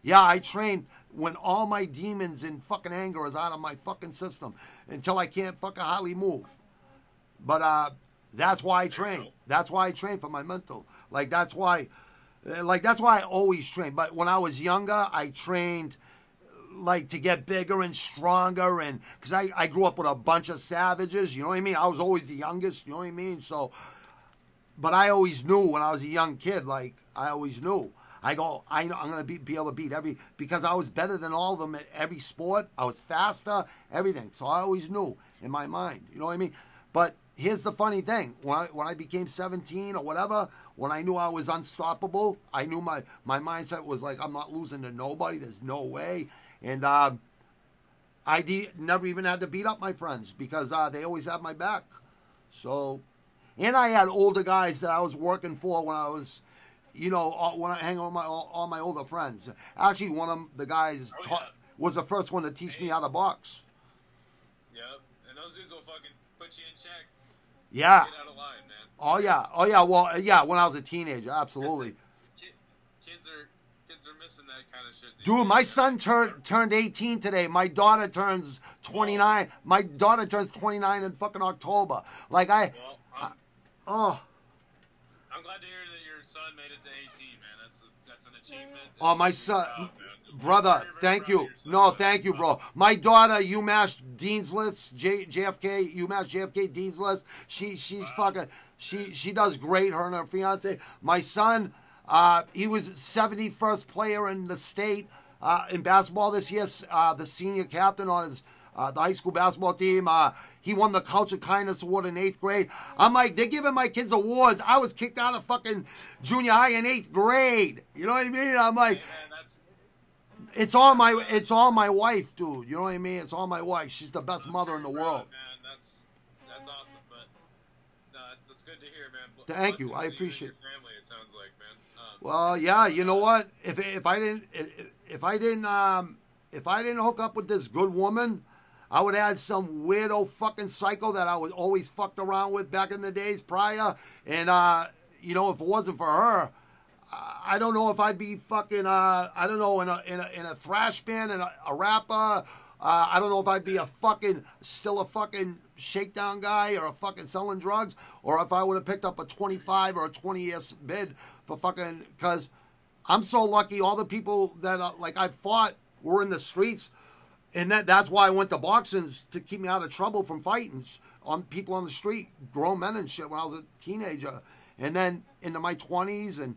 Yeah, I train when all my demons and fucking anger is out of my fucking system until I can't fucking hardly move. But uh, that's why I train. That's why I train for my mental. Like that's why, uh, like that's why I always train. But when I was younger, I trained like to get bigger and stronger, and because I I grew up with a bunch of savages. You know what I mean? I was always the youngest. You know what I mean? So, but I always knew when I was a young kid. Like I always knew. I go, I know I'm gonna be, be able to beat every because I was better than all of them at every sport. I was faster, everything. So I always knew in my mind. You know what I mean? But here's the funny thing: when I when I became 17 or whatever, when I knew I was unstoppable, I knew my my mindset was like, I'm not losing to nobody. There's no way. And um, I de- never even had to beat up my friends because uh, they always had my back. So, and I had older guys that I was working for when I was, you know, when I hang out with my all, all my older friends. Actually, one of the guys Oh, taught yeah. was the first one to teach me how to box. Yep. And those dudes will fucking put you in check. Yeah. Get out of line, man. Oh yeah. Oh yeah. Well, yeah. When I was a teenager, absolutely. Kids are kids are missing that kind of shit. Dude, my son turned turned 18 today. My daughter turns 29. My daughter turns 29 in fucking October. Like I, oh, I'm glad to hear that your son made it to 18, man. That's a, that's an achievement. Oh, my son- brother, thank you. No, thank you, bro. My daughter, UMass Dean's List, J, JFK, UMass JFK Dean's List. She she's fucking she she does great. Her and her fiance. My son, uh, he was 71st player in the state uh, in basketball this year. Uh, the senior captain on his uh, the high school basketball team. Uh, he won the Culture Kindness Award in eighth grade. I'm like, they're giving my kids awards. I was kicked out of fucking junior high in eighth grade. You know what I mean? I'm like, it's all my it's all my wife, dude. You know what I mean? It's all my wife. She's the best mother in the world. man. That's that's awesome, but no, that's good to hear, man. Bl- Thank you. I appreciate your family. It sounds like, man. Um, Well, yeah, you know what? If if I didn't if- if I didn't um if I didn't hook up with this good woman, I would add some weirdo fucking psycho that I was always fucked around with back in the days prior. And uh, you know, if it wasn't for her, I don't know if I'd be fucking uh I don't know in a in a, in a thrash band and a, a rapper. Uh, I don't know if I'd be a fucking still a fucking shakedown guy or a fucking selling drugs or if I would have picked up a 25 or a 20 year bid for fucking because I'm so lucky all the people that uh, like I fought were in the streets and that that's why I went to boxing to keep me out of trouble from fighting on people on the street, grown men and shit when I was a teenager, and then into my twenties, and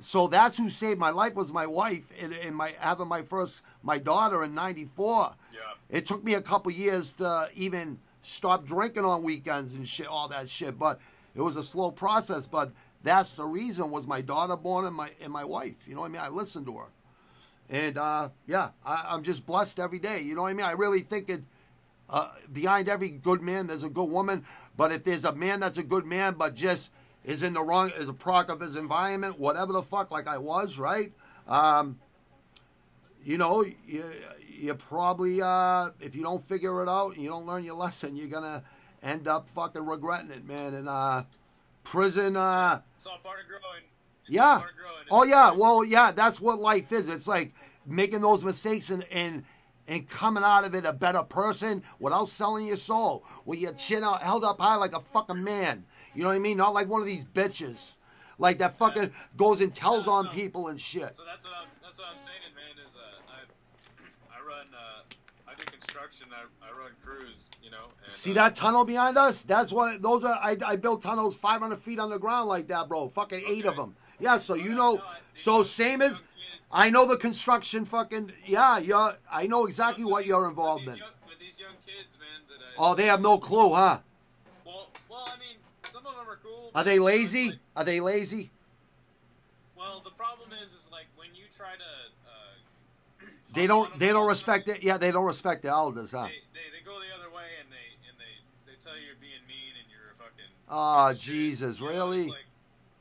so that's who saved my life was my wife and, and my having my first my daughter in '94. Yeah. It took me a couple years to even stop drinking on weekends and shit, all that shit, but it was a slow process. But that's the reason was my daughter born and my and my wife. You know what I mean? I listened to her. And uh, yeah, I, I'm just blessed every day. You know what I mean? I really think it. Uh, behind every good man, there's a good woman. But if there's a man that's a good man, but just is in the wrong, is a product of his environment, whatever the fuck, like I was, right? Um, you know, you, you probably, uh, if you don't figure it out and you don't learn your lesson, you're gonna end up fucking regretting it, man. And uh, prison, uh, It's all part of growing. Yeah. part of growing. Oh yeah. Well, yeah. That's what life is. It's like making those mistakes and and and coming out of it a better person without selling your soul, with your chin out, held up high like a fucking man. You know what I mean? Not like one of these bitches, like that fucking goes and tells on people and shit. So that's what I'm. That's what I'm saying, man. Is uh, I, I run. Uh, I do construction. I, I run crews. You know. And, See uh, that tunnel behind us? That's what those are. I, I built tunnels 500 feet underground like that, bro. Fucking eight of them. Yeah. So you know. So same as. I know the construction fucking yeah, yeah. I know exactly what you're involved in. Young, with these young kids, man. That I, Oh, they have no clue, huh? Well, well, I mean, some of them are cool. Are they lazy? Are they lazy? well, the problem is, is like when you try to. Uh, They don't. They don't respect it. Yeah, they don't respect the elders, huh? They, they, they go the other way and they and they, they tell you you're being mean and you're a fucking. Oh. Jesus, really? Like,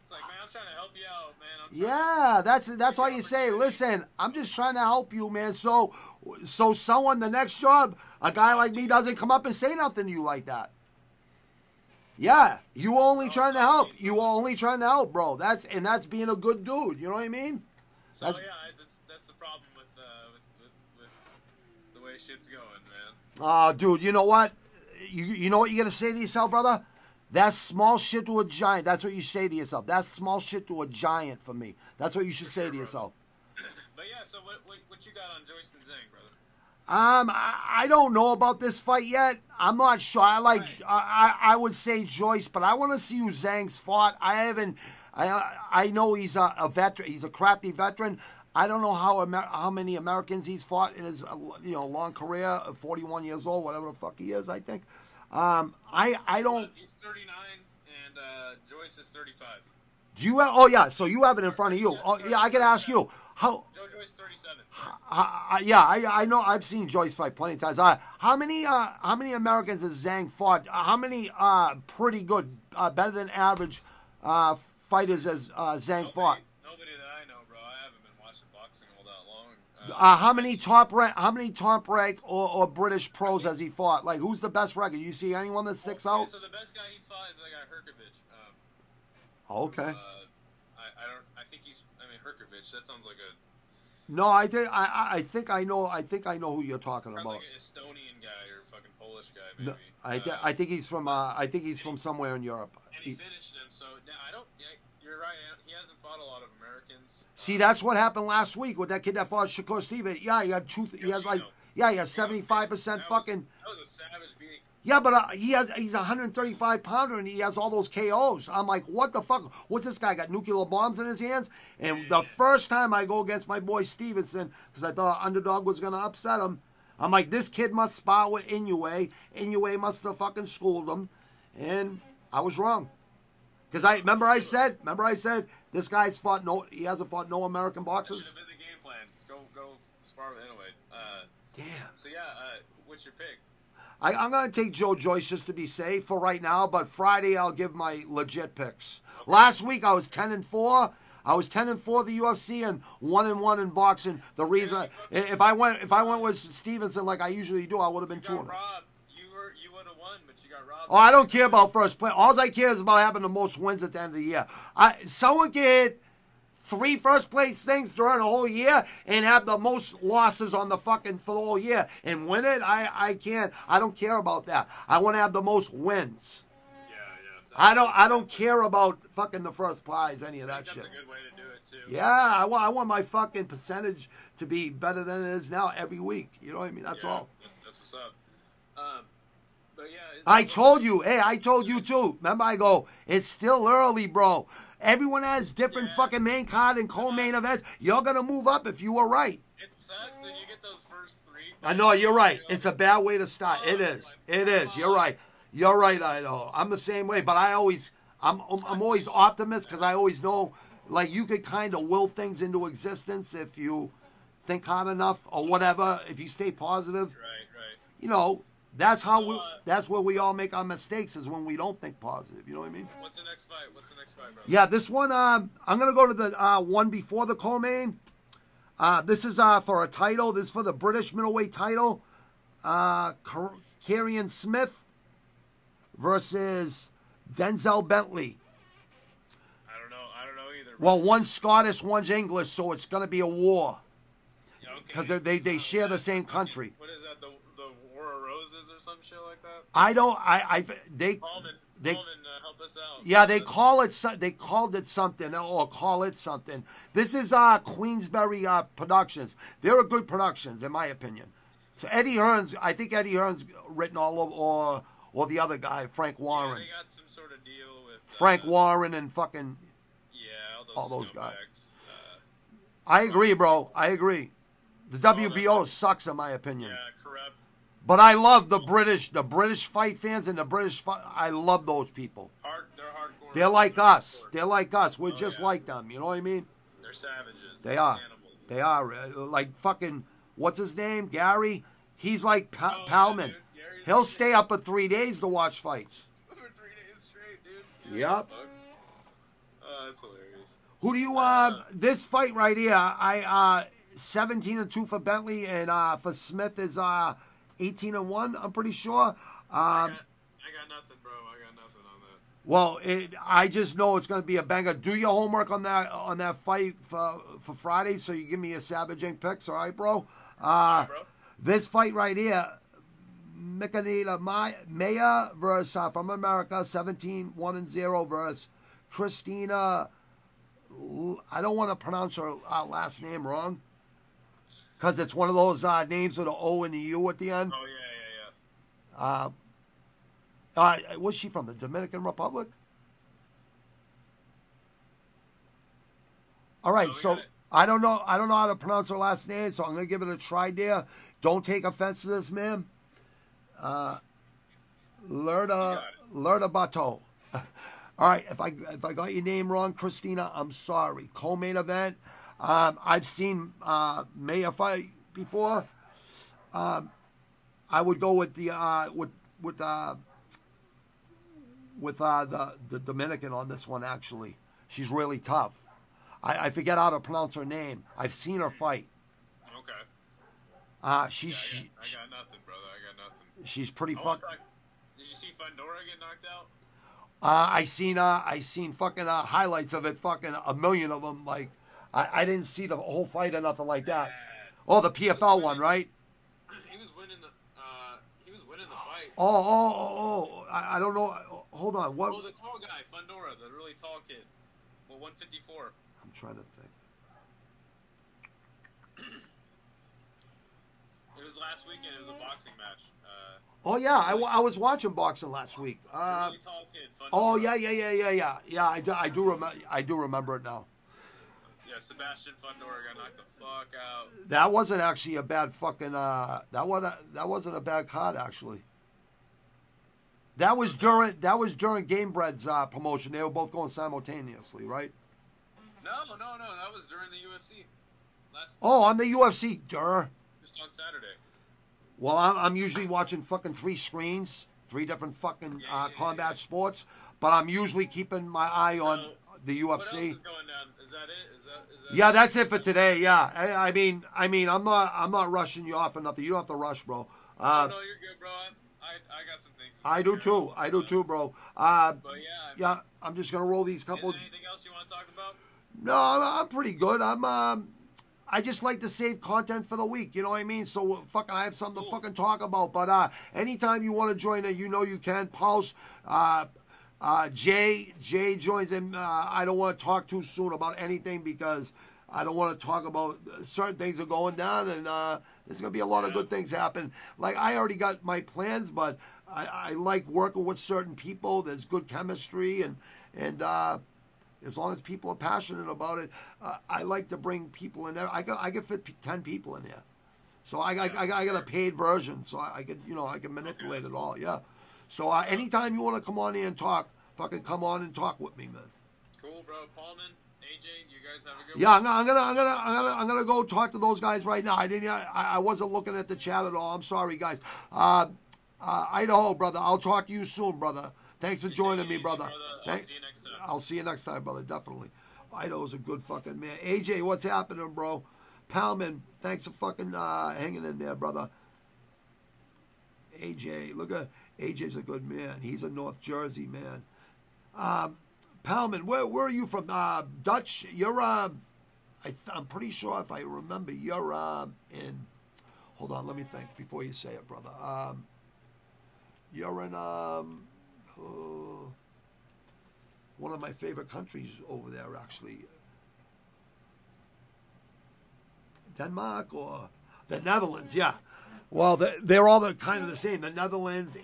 it's like, man, I'm trying to help you out, man. I'm trying Yeah, that's that's why you say, listen, I'm just trying to help you, man. So, so someone the next job, a guy like me doesn't come up and say nothing to you like that. Yeah, you only trying to help. You only trying to help, bro. That's and that's being a good dude. You know what I mean? So That's- yeah, I, that's that's the problem with uh with, with, with the way shit's going, man. Oh, dude, you know what? You you know what you gotta say to yourself, brother? That's small shit to a giant. That's what you say to yourself. That's small shit to a giant for me. That's what you should say to yourself. But yeah, so what what, what you got on Joyce and Zhang, brother? Um, I, I don't know about this fight yet. I'm not sure. I like. Right. I, I I would say Joyce, but I want to see who Zhang's fought. I haven't. I I know he's a, a veteran. He's a crappy veteran. I don't know how Amer- how many Americans he's fought in his you know long career. 41 years old, whatever the fuck he is. I think. Um, I I don't. He's 39 and uh, Joyce is 35. Do you have? Oh yeah. So you have it in front of you. Oh yeah. I gotta ask you how. Joe Joyce 37. Uh, yeah, I, I know. I've seen Joyce fight plenty of times. Uh, how many uh, how many Americans has Zhang fought? Uh, how many uh, pretty good, uh, better than average uh, fighters has uh, Zhang Nobody, fought? nobody that I know, bro. I haven't been watching boxing all that long. Uh, how many top rank? How many top rank or, or British pros has he fought? Like, who's the best record? You see anyone that sticks Okay, out? So the best guy he's fought is that guy Herkovich. Um, Okay. uh, I, I don't. I think he's. I mean Herkovich. That sounds like a No, I think I, I- think I know. I think I know who you're talking about. like an Estonian guy or a fucking Polish guy No. I, th- Uh, I think he's from. Uh, I think he's from somewhere in Europe. and he He- finished him. So yeah, I don't. Yeah, you're right. He hasn't fought a lot of Americans. See, that's what happened last week with that kid that fought Shakur Steven. Yeah, he had two. He has like. Yeah, he has seventy five percent was- fucking. That was a savage beating. Yeah, but uh, he has he's a 135 pounder and he has all those KOs. I'm like, what the fuck? What's this guy got nuclear bombs in his hands? And the first time I go against my boy Stevenson because I thought underdog was gonna upset him, I'm like, this kid must spar with Inoue. Inoue must have fucking schooled him, and I was wrong. Because I remember I said, remember I said this guy's fought no, he hasn't fought no American That boxers. should have been the game plan. Go go spar with anyway. Uh, Damn. so yeah, uh, what's your pick? I, I'm going to take Joe Joyce just to be safe for right now, but Friday I'll give my legit picks. Last week I was 10 and 4. I was 10 and 4 the UFC and 1 and 1 in boxing. The reason if I went if I went with Stevenson like I usually do, I would have been 2 got and robbed. You were you would have won, but you got robbed. Oh, I don't care about first place. All I care is about having the most wins at the end of the year. I someone can hit three first place things during a whole year and have the most losses on the fucking for the whole year and win it. I I can't. I don't care about that. I want to have the most wins. Yeah, yeah. I don't. I don't care about fucking the first prize, any of that That's shit. That's a good way to do it too. Yeah, I want. I want my fucking percentage to be better than it is now every week. You know what I mean? That's Yeah, all. That's, that's what's up. Um, but yeah. it- I told you, hey, I told you too. Remember, I go, it's still early, bro. Everyone has different Yeah. fucking main card and co-main events. You're gonna move up if you were right. It sucks when you get those first three. I know you're right. It's a bad way to start. It oh, is. It is. You're right. You're right. I know. I'm the same way, but I always, I'm, I'm, I'm always optimist because I always know, like you could kind of will things into existence if you think hard enough or whatever. If you stay positive, Right, right. you know. That's how we. Uh, That's where we all make our mistakes is when we don't think positive. You know what I mean? What's the next fight? What's the next fight, bro? Yeah, this one. Um, I'm gonna go to the uh, one before the co-main. Uh, this is uh, for a title. This is for the British middleweight title. Uh, Carrion Smith versus Denzel Bentley. I don't know. I don't know either. Well, one's Scottish, one's English, so it's gonna be a war Yeah, okay. because they they share the same country. What is that? The the War of Roses or some shit like that? I don't. I. I. They. Coleman, They- Coleman, uh, help us out. Yeah, they call it. They called it something, or call it something. This is uh, Queensberry uh, Productions. They're a good productions, in my opinion. So Eddie Hearn's. I think Eddie Hearn's written all of, or or the other guy, Frank Yeah, Warren. they got some sort of deal with uh, Frank Warren and fucking. Yeah, all those, all those guys. Uh, I agree, bro. I agree. The WBO sucks, in my opinion. yeah. But I love the British, the British fight fans and the British. Fi- I love those people. Hard. They're hardcore. They're like They're us. hardcore. They're like us. We're Oh, just yeah. like them. You know what I mean? They're savages. They They're are. Animals. They are uh, like fucking. What's his name? Gary. He's like pa- Oh, Palman. Gary's He'll stay up for three days to watch fights. For three days straight, dude. Yep. Oh, that's hilarious. Who do you? Uh, this fight right here. I uh, seventeen and two for Bentley, and uh, for Smith is uh, eighteen and one. I'm pretty sure. I Um, got, I got nothing, bro. I got nothing on that. well, it, I just know it's going to be a banger. Do your homework on that on that fight for for Friday, so you give me your Savage Inc. picks, all right, bro? Uh, bro. This fight right here, Mikaela Mayer versus uh, from America, 17 1 and 0 versus Christina. I don't want to pronounce her uh, last name wrong because it's one of those uh, names with an O and a U at the end. Oh yeah, yeah, yeah. Uh, uh, was she from the Dominican Republic? All right, Oh, so. I don't know. I don't know how to pronounce her last name, so I'm gonna give it a try. There, don't take offense to this, ma'am. Uh, Lerda. Lerda Bato. All right, if I if I got your name wrong, Christina, I'm sorry. Co-main event. Um, I've seen uh, Mayer fight before. Um, I would go with the uh, with with uh, with uh, the the Dominican on this one. Actually, she's really tough. I, I forget how to pronounce her name. I've seen her fight. Okay. Uh, she's Yeah, I, she, I got nothing, brother. I got nothing. she's pretty fuck. Did you see Fundora get knocked out? Uh, I seen uh, I seen fucking uh, highlights of it, fucking a million of them. Like, I, I didn't see the whole fight or nothing like that. Oh, the PFL one, right? He was winning the. Uh, he was winning the fight. Oh, oh, oh, oh. I, I don't know. Hold on. What? Oh, the tall guy, Fundora, the really tall kid. Well, 154. I'm trying to think. It was last weekend. It was a boxing match. Uh, Oh yeah, I, I was watching boxing last week. Uh, really tall kid. Fundora. oh yeah, yeah, yeah, yeah, yeah, yeah. I do, I do remember. I do remember it now. Yeah, Sebastian Fundora got knocked the fuck out. That wasn't actually a bad fucking. Uh, that wasn't that wasn't a bad card actually. That was during that was during Game Bread's uh, promotion. They were both going simultaneously, right? No, no, no. That was during the UFC. Last Oh, on the UFC, dur. just on Saturday. Well, I'm, I'm usually watching fucking three screens, three different fucking Yeah, uh, yeah, combat yeah. sports, but I'm usually keeping my eye on So, the What else UFC. is going down? Is that it? Yeah, that's it for today. Yeah, I, I mean, I mean, I'm not, I'm not rushing you off or nothing. You don't have to rush, bro. Oh, Uh, no, you're good, bro. I, I, I got some things. I do too. I do Uh, too, bro. Uh, But yeah, yeah, I'm just gonna roll these couple. anything else you want to talk about? No, no, I'm pretty good. I'm, um, I just like to save content for the week. You know what I mean? So uh, fucking, I have something to fucking talk about. But uh, anytime you want to join it, you know you can. Pulse, uh, uh, Jay, Jay joins in. Uh, I don't want to talk too soon about anything because I don't want to talk about certain things are going down, and uh, there's gonna be a lot of good things happen. Like I already got my plans, but I, I like working with certain people. There's good chemistry, and and. Uh, as long as people are passionate about it, uh, I like to bring people in there. I got I can fit ten people in there, so I I, got- I got a paid version, so I, I could you know I can manipulate it all. Yeah. So uh, anytime you want to come on here and talk, fucking come on and talk with me, man. Cool, bro. Paulman, AJ, you guys have a good Yeah, I'm I'm gonna, I'm gonna, I'm gonna, I'm gonna go talk to those guys right now. I didn't, I, I wasn't looking at the chat at all. I'm sorry, guys. Uh, uh, Idaho, brother. I'll talk to you soon, brother. Thanks for one. joining me, easy, brother. I'll see you next time. I'll see you next time, brother. Definitely. Idaho's a good fucking man. AJ, what's happening, bro? Palman, thanks for fucking uh, hanging in there, brother. AJ, look at AJ's a good man. He's a North Jersey man. Um, Palman, where where are you from? Uh, Dutch. You're um, I I'm pretty sure if I remember, you're um in. Hold on, let me think before you say it, brother. Um, you're in um. uh, one of my favorite countries over there, actually. Denmark or the Netherlands, yeah. Well, they're all the, kind of the same. The Netherlands,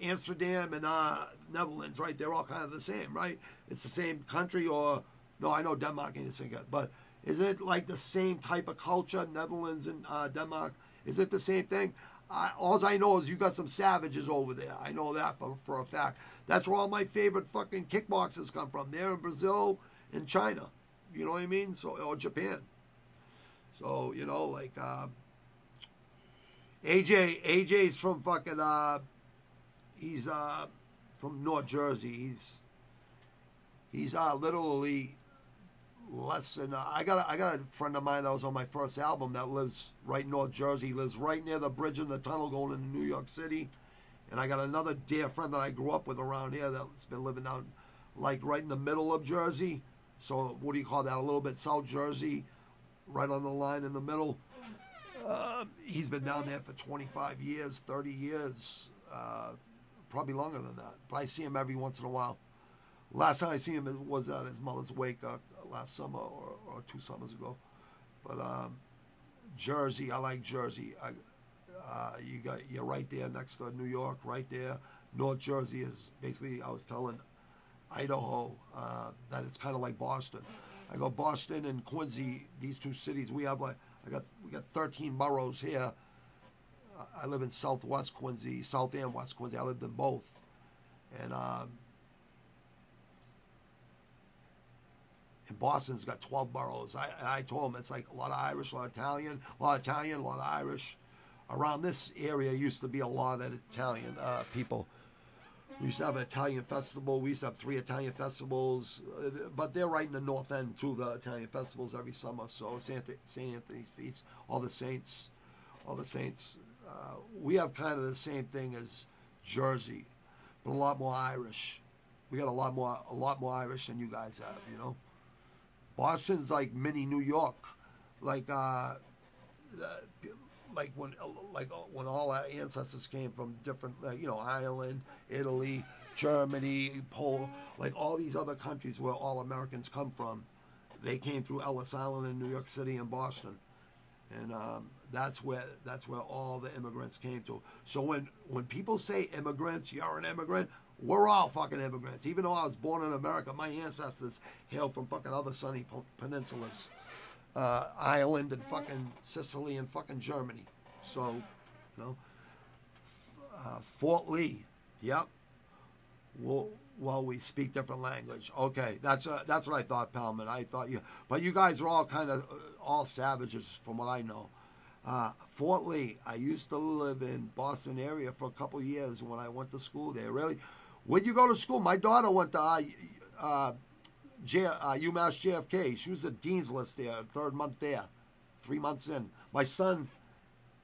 Amsterdam, and uh, Netherlands, right? They're all kind of the same, right? It's the same country, or no? I know Denmark ain't the same, but is it like the same type of culture? Netherlands and uh, Denmark, is it the same thing? I, all I know is you got some savages over there. I know that for, for a fact. That's where all my favorite fucking kickboxers come from. They're in Brazil and China. You know what I mean? So or Japan. So you know, like uh, AJ. AJ's from fucking. Uh, he's uh, from North Jersey. He's he's uh, literally less than. Uh, I got a, I got a friend of mine that was on my first album that lives right North Jersey. He lives right near the bridge in the tunnel going into New York City. And I got another dear friend that I grew up with around here that's been living out like right in the middle of Jersey. So what do you call that? A little bit South Jersey, right on the line in the middle. Um, he's been down there for 25 years, 30 years, uh, probably longer than that. But I see him every once in a while. Last time I see him was at his mother's wake uh, last summer or, or two summers ago. But um, Jersey, I like Jersey. I, uh, you got you're right there next to New York, right there. North Jersey is basically. I was telling Idaho uh, that it's kind of like Boston. I go Boston and Quincy. These two cities we have like I got we got 13 boroughs here. I live in Southwest Quincy, South and West Quincy. I lived in both, and um, and Boston's got 12 boroughs. I, I told them it's like a lot of Irish, a lot of Italian, a lot of Italian, a lot of Irish. Around this area used to be a lot of Italian uh, people. We used to have an Italian festival. We used to have three Italian festivals, uh, but they're right in the north end too. The Italian festivals every summer. So Saint Saint Anthony's feast, all the saints, all the Saints. Uh, we have kind of the same thing as Jersey, but a lot more Irish. We got a lot more a lot more Irish than you guys have. You know, Boston's like mini New York, like uh, like when like when all our ancestors came from different, uh, you know, Ireland, Italy, Germany, Poland, like all these other countries where all Americans come from. They came through Ellis Island in New York City and Boston, and um, that's where that's where all the immigrants came to. So when when people say immigrants, you're an immigrant. We're all fucking immigrants. Even though I was born in America, my ancestors hail from fucking other sunny peninsulas uh, Ireland and fucking Sicily and fucking Germany. So, you know, uh, Fort Lee. Yep. Well, well, we speak different language. Okay, that's uh, that's what I thought, Palman. I thought you, but you guys are all kind of uh, all savages, from what I know. Uh, Fort Lee. I used to live in Boston area for a couple years when I went to school there. Really, where'd you go to school? My daughter went to uh J, uh, UMass JFK. She was a dean's list there, third month there, three months in. My son,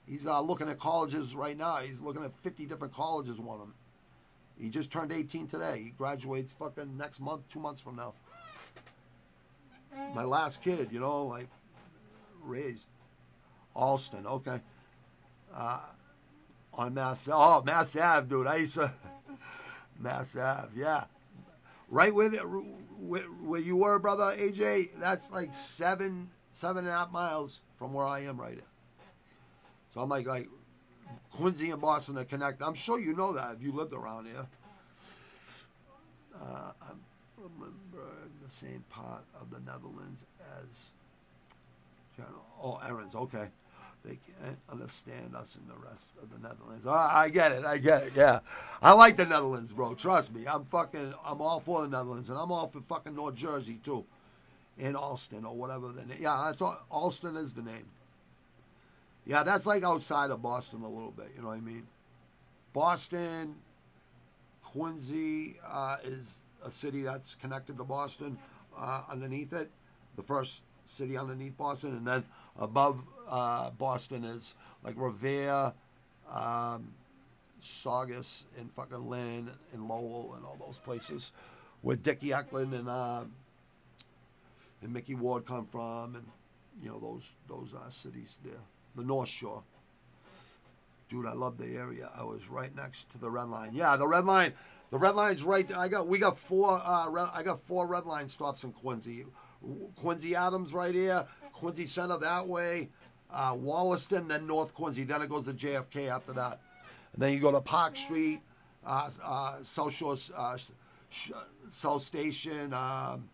he's uh, looking at colleges right now. He's looking at 50 different colleges, one of them. He just turned 18 today. He graduates fucking next month, two months from now. My last kid, you know, like raised. Allston, okay. Uh, on Mass, oh, Mass Ave, dude. I used to, Mass Ave, yeah. Right with it, where, you were, brother AJ, that's like seven, seven and a half miles from where I am right now. So I'm like, like Quincy and Boston are connected. I'm sure you know that if you lived around here. Uh, I'm Limburg, the same part of the Netherlands as. Oh, Aaron's okay they can't understand us in the rest of the Netherlands. Oh, I get it. I get it. Yeah. I like the Netherlands, bro. Trust me. I'm fucking, I'm all for the Netherlands. And I'm all for fucking North Jersey, too. In Allston or whatever the name. Yeah, that's all. Allston is the name. Yeah, that's like outside of Boston a little bit. You know what I mean? Boston, Quincy uh, is a city that's connected to Boston uh, underneath it. The first city underneath Boston. And then above uh, Boston is like Revere, um, Saugus, and fucking Lynn and Lowell and all those places where Dickie Eklund and uh, and Micky Ward come from, and you know those those uh, cities there, the North Shore. Dude, I love the area. I was right next to the red line. Yeah, the red line. The red line's right. I got we got four. Uh, red, I got four red line stops in Quincy. Quincy Adams right here. Quincy Center that way uh, Wollaston, then North Quincy. Then it goes to JFK after that. And then you go to Park Street, uh, uh, South Shore, uh, South Station, um,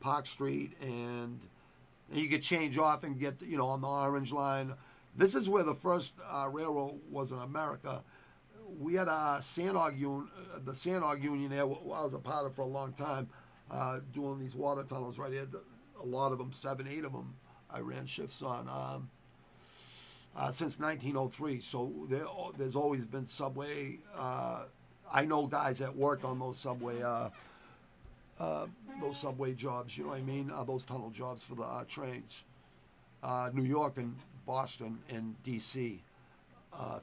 Park Street, and, and you could change off and get, you know, on the Orange Line. This is where the first uh, railroad was in America. We had a Sandhog Union, uh, the Sandhog Union there, I was a part of for a long time, doing these water tunnels right here. A lot of them, seven, eight of them, I ran shifts on. Um, uh, since 1903. So there, there's always been subway. Uh, I know guys that worked on those subway, uh, uh those subway jobs. You know what I mean? Uh, those tunnel jobs for the uh, trains. New York and Boston and D.C.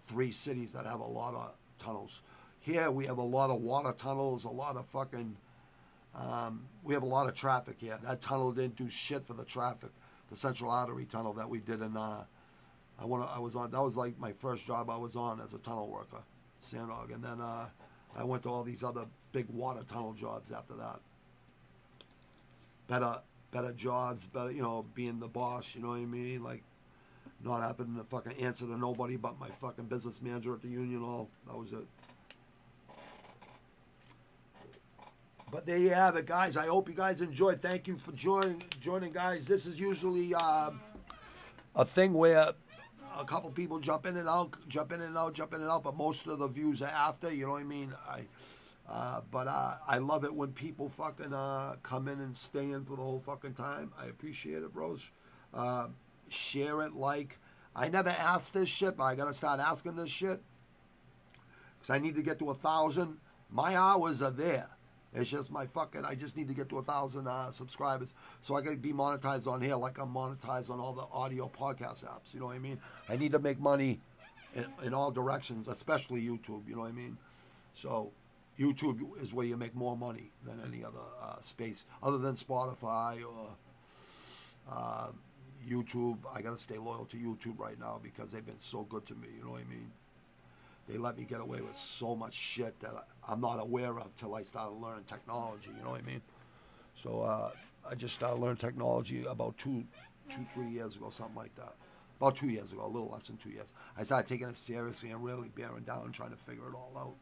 three cities that have a lot of tunnels. Here we have a lot of water tunnels, a lot of fucking. Um, we have a lot of traffic here. That tunnel didn't do shit for the traffic. The Central Artery Tunnel that we did in uh, I want I was on that was like my first job I was on as a tunnel worker, Sandhog, and then uh, I went to all these other big water tunnel jobs after that. Better better jobs, better you know, being the boss, you know what I mean? Like not having to fucking answer to nobody but my fucking business manager at the union All That was it. But there you have it, guys. I hope you guys enjoyed. Thank you for joining, joining, guys. This is usually uh, a thing where a couple people jump in and out, jump in and out, jump in and out, but most of the views are after. You know what I mean? I, uh, but uh, I love it when people fucking uh, come in and stay in for the whole fucking time. I appreciate it, bros. Uh, share it, like. I never asked this shit, but I gotta start asking this shit because I need to get to a thousand. My hours are there. It's just my fucking. I just need to get to a thousand uh, subscribers so I can be monetized on here, like I'm monetized on all the audio podcast apps. You know what I mean? I need to make money in, in all directions, especially YouTube. You know what I mean? So YouTube is where you make more money than any other uh, space, other than Spotify or uh, YouTube. I gotta stay loyal to YouTube right now because they've been so good to me. You know what I mean? They let me get away with so much shit that I, I'm not aware of till I started learning technology. You know what I mean? So uh, I just started learning technology about two, two, three years ago, something like that. About two years ago, a little less than two years. I started taking it seriously and really bearing down and trying to figure it all out.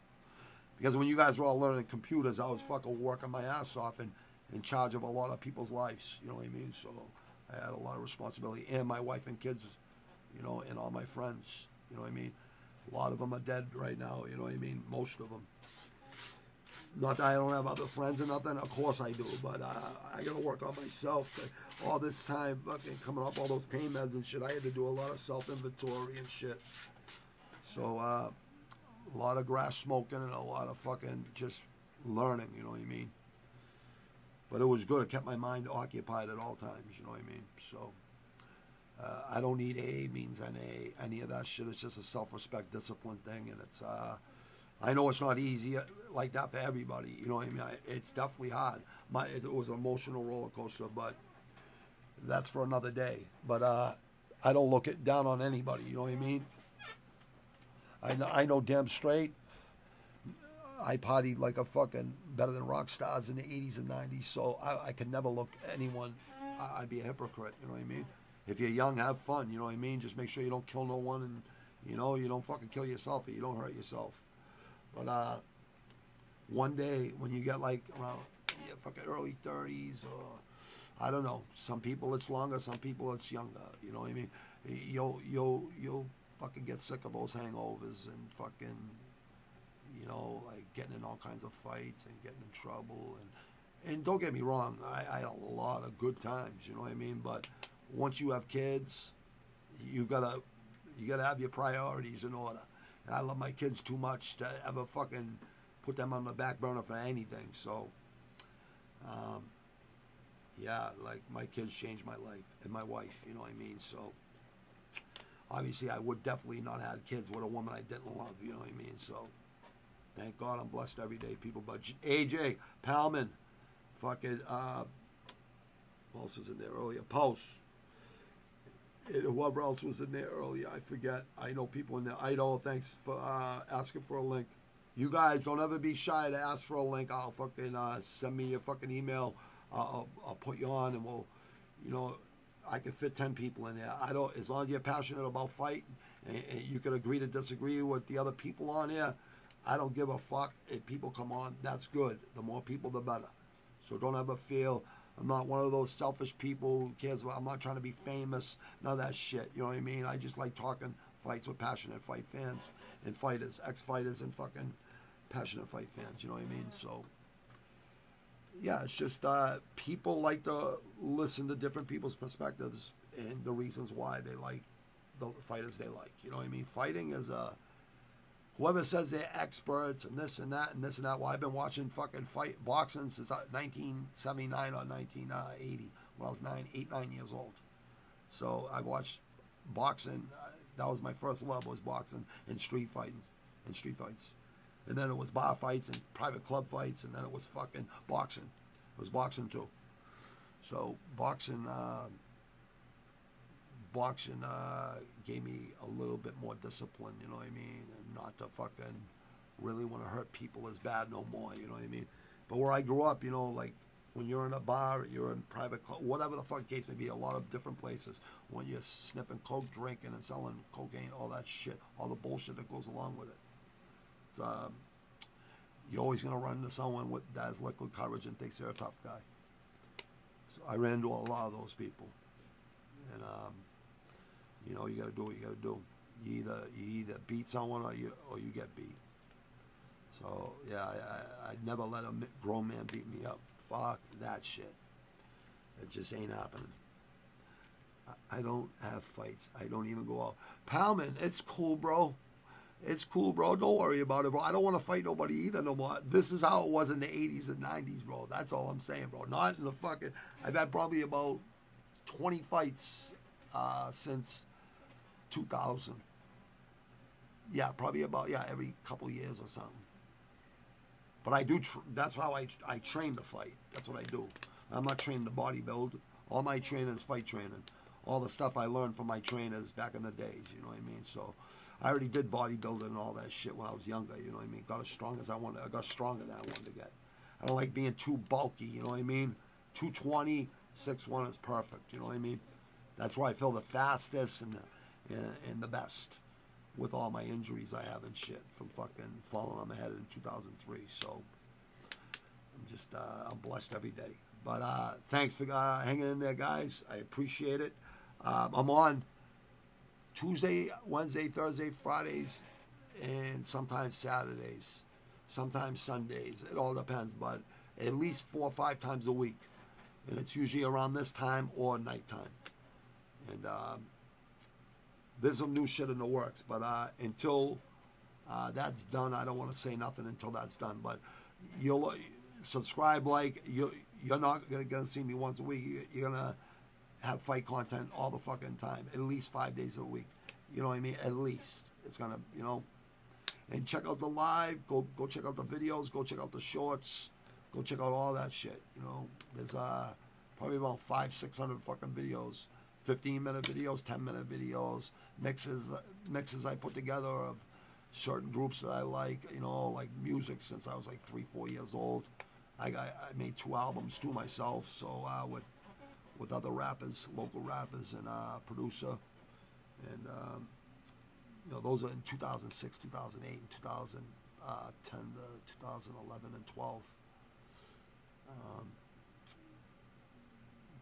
Because when you guys were all learning computers, I was fucking working my ass off and in charge of a lot of people's lives. You know what I mean? So I had a lot of responsibility, and my wife and kids, you know, and all my friends. You know what I mean? A lot of them are dead right now. You know what I mean? Most of them. Not that I don't have other friends or nothing. Of course I do, but uh, I got to work on myself. All this time, fucking coming off all those pain meds and shit, I had to do a lot of self inventory and shit. So uh, a lot of grass smoking and a lot of fucking just learning. You know what I mean? But it was good. It kept my mind occupied at all times. You know what I mean? So. Uh, I don't need A means NA, any of that shit. It's just a self-respect, discipline thing, and it's. Uh, I know it's not easy uh, like that for everybody. You know what I mean? I, it's definitely hard. My it was an emotional roller coaster, but that's for another day. But uh, I don't look it down on anybody. You know what I mean? I know, I know damn straight. I partied like a fucking better than rock stars in the 80s and 90s, so I, I could never look anyone. I, I'd be a hypocrite. You know what I mean? If you're young, have fun. You know what I mean? Just make sure you don't kill no one, and you know you don't fucking kill yourself, or you don't hurt yourself. But uh, one day when you get like around your fucking early 30s, or I don't know, some people it's longer, some people it's younger. You know what I mean? You'll you'll you'll fucking get sick of those hangovers and fucking you know like getting in all kinds of fights and getting in trouble and and don't get me wrong, I, I had a lot of good times. You know what I mean? But once you have kids, you gotta you gotta have your priorities in order. And I love my kids too much to ever fucking put them on the back burner for anything. So, um, yeah, like my kids changed my life and my wife. You know what I mean? So, obviously, I would definitely not have kids with a woman I didn't love. You know what I mean? So, thank God I'm blessed every day, people. But AJ Palman, fucking, uh, was in there earlier? And whoever else was in there earlier, I forget. I know people in there. Idol, thanks for uh, asking for a link. You guys don't ever be shy to ask for a link. I'll fucking uh, send me your fucking email. I'll, I'll put you on, and we'll, you know, I can fit ten people in there. I don't. As long as you're passionate about fighting, and, and you can agree to disagree with the other people on here. I don't give a fuck if people come on. That's good. The more people, the better. So don't ever feel I'm not one of those selfish people who cares about. I'm not trying to be famous. None of that shit. You know what I mean? I just like talking fights with passionate fight fans and fighters, ex-fighters, and fucking passionate fight fans. You know what I mean? So yeah, it's just uh, people like to listen to different people's perspectives and the reasons why they like the fighters they like. You know what I mean? Fighting is a whoever says they're experts and this and that and this and that. Well, I've been watching fucking fight boxing since 1979 or 1980 when I was nine, eight, nine years old. So I watched boxing. That was my first love was boxing and street fighting and street fights. And then it was bar fights and private club fights, and then it was fucking boxing. It was boxing too. So boxing. Uh, boxing uh, gave me a little bit more discipline, you know what I mean, and not to fucking really want to hurt people as bad no more, you know what I mean. But where I grew up, you know, like when you're in a bar, you're in private club, whatever the fuck case may be, a lot of different places. When you're sniffing coke, drinking, and selling cocaine, all that shit, all the bullshit that goes along with it. It's, um, you're always gonna run into someone with that has liquid courage and thinks they're a tough guy. So I ran into a lot of those people, and um, you know, you got to do what you got to do. You either you either beat someone or you or you get beat. So yeah, I, I would never let a grown man beat me up. Fuck that shit. It just ain't happening. I, I don't have fights. I don't even go out. Palman, it's cool, bro. It's cool, bro. Don't worry about it, bro. I don't want to fight nobody either no more. This is how it was in the 80s and 90s, bro. That's all I'm saying, bro. Not in the fucking. I've had probably about 20 fights uh, since 2000. Yeah, probably about, yeah, every couple years or something. But I do, that's how I, I train to fight. That's what I do. I'm not trained to bodybuild. All my training is fight training. All the stuff I learned from my trainers back in the days, you know what I mean? So I already did bodybuilding and all that shit when I was younger, you know what I mean? Got as strong as I wanted. I got stronger than I wanted to get. I don't like being too bulky, you know what I mean? 220, 6'1 is perfect, you know what I mean? That's where I feel the fastest and the, and, and the best with all my injuries I have and shit from fucking falling on my head in 2003. So I'm just, uh, I'm blessed every day. But uh, thanks for uh, hanging in there, guys. I appreciate it. Um, I'm on Tuesday, Wednesday, Thursday, Fridays, and sometimes Saturdays, sometimes Sundays. It all depends, but at least four or five times a week. And it's usually around this time or nighttime. And um, there's some new shit in the works, but uh, until uh, that's done, I don't want to say nothing until that's done. But you'll uh, subscribe, like you. You're not gonna, gonna see me once a week. You- You're gonna have fight content all the fucking time, at least five days a week. You know what I mean? At least it's gonna, you know. And check out the live. Go go check out the videos. Go check out the shorts. Go check out all that shit. You know, there's uh probably about five six hundred fucking videos. 15 minute videos, 10 minute videos, mixes mixes I put together of certain groups that I like, you know, like music since I was like three, four years old. I got, I made two albums to myself, so uh, with with other rappers, local rappers, and uh, producer, and um, you know those are in 2006, 2008, and 2010 to 2011 and 12. Um,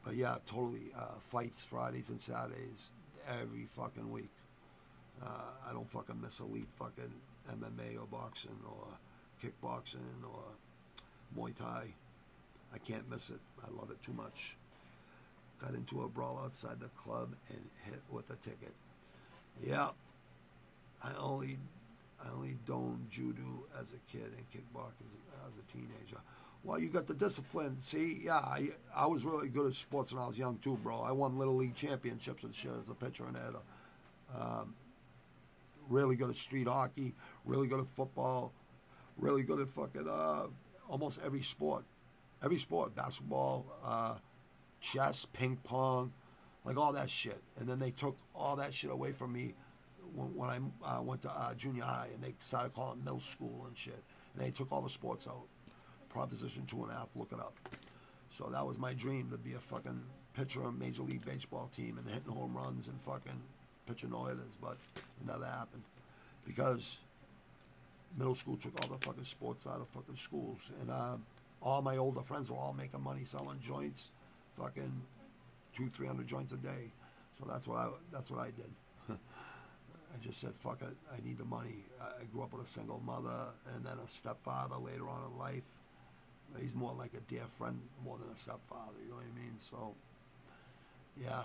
but yeah, totally uh, fights Fridays and Saturdays every fucking week. Uh, I don't fucking miss elite fucking MMA or boxing or kickboxing or Muay Thai. I can't miss it. I love it too much. Got into a brawl outside the club and hit with a ticket. Yeah, I only I only done judo as a kid and kickbox as as a teenager. Well, you got the discipline. See, yeah, I, I was really good at sports when I was young too, bro. I won little league championships and shit as a pitcher and hitter. Um, really good at street hockey. Really good at football. Really good at fucking uh, almost every sport. Every sport, basketball, uh, chess, ping pong, like all that shit. And then they took all that shit away from me when, when I uh, went to uh, junior high, and they started calling it middle school and shit. And they took all the sports out. Proposition two and a half, look it up. So that was my dream to be a fucking pitcher on Major League Baseball team and hitting home runs and fucking pitching no hitters, but it never happened because middle school took all the fucking sports out of fucking schools, and uh, all my older friends were all making money selling joints, fucking two, three hundred joints a day. So that's what I that's what I did. I just said, fuck it, I need the money. I grew up with a single mother and then a stepfather later on in life. He's more like a dear friend more than a stepfather, you know what I mean? So, yeah,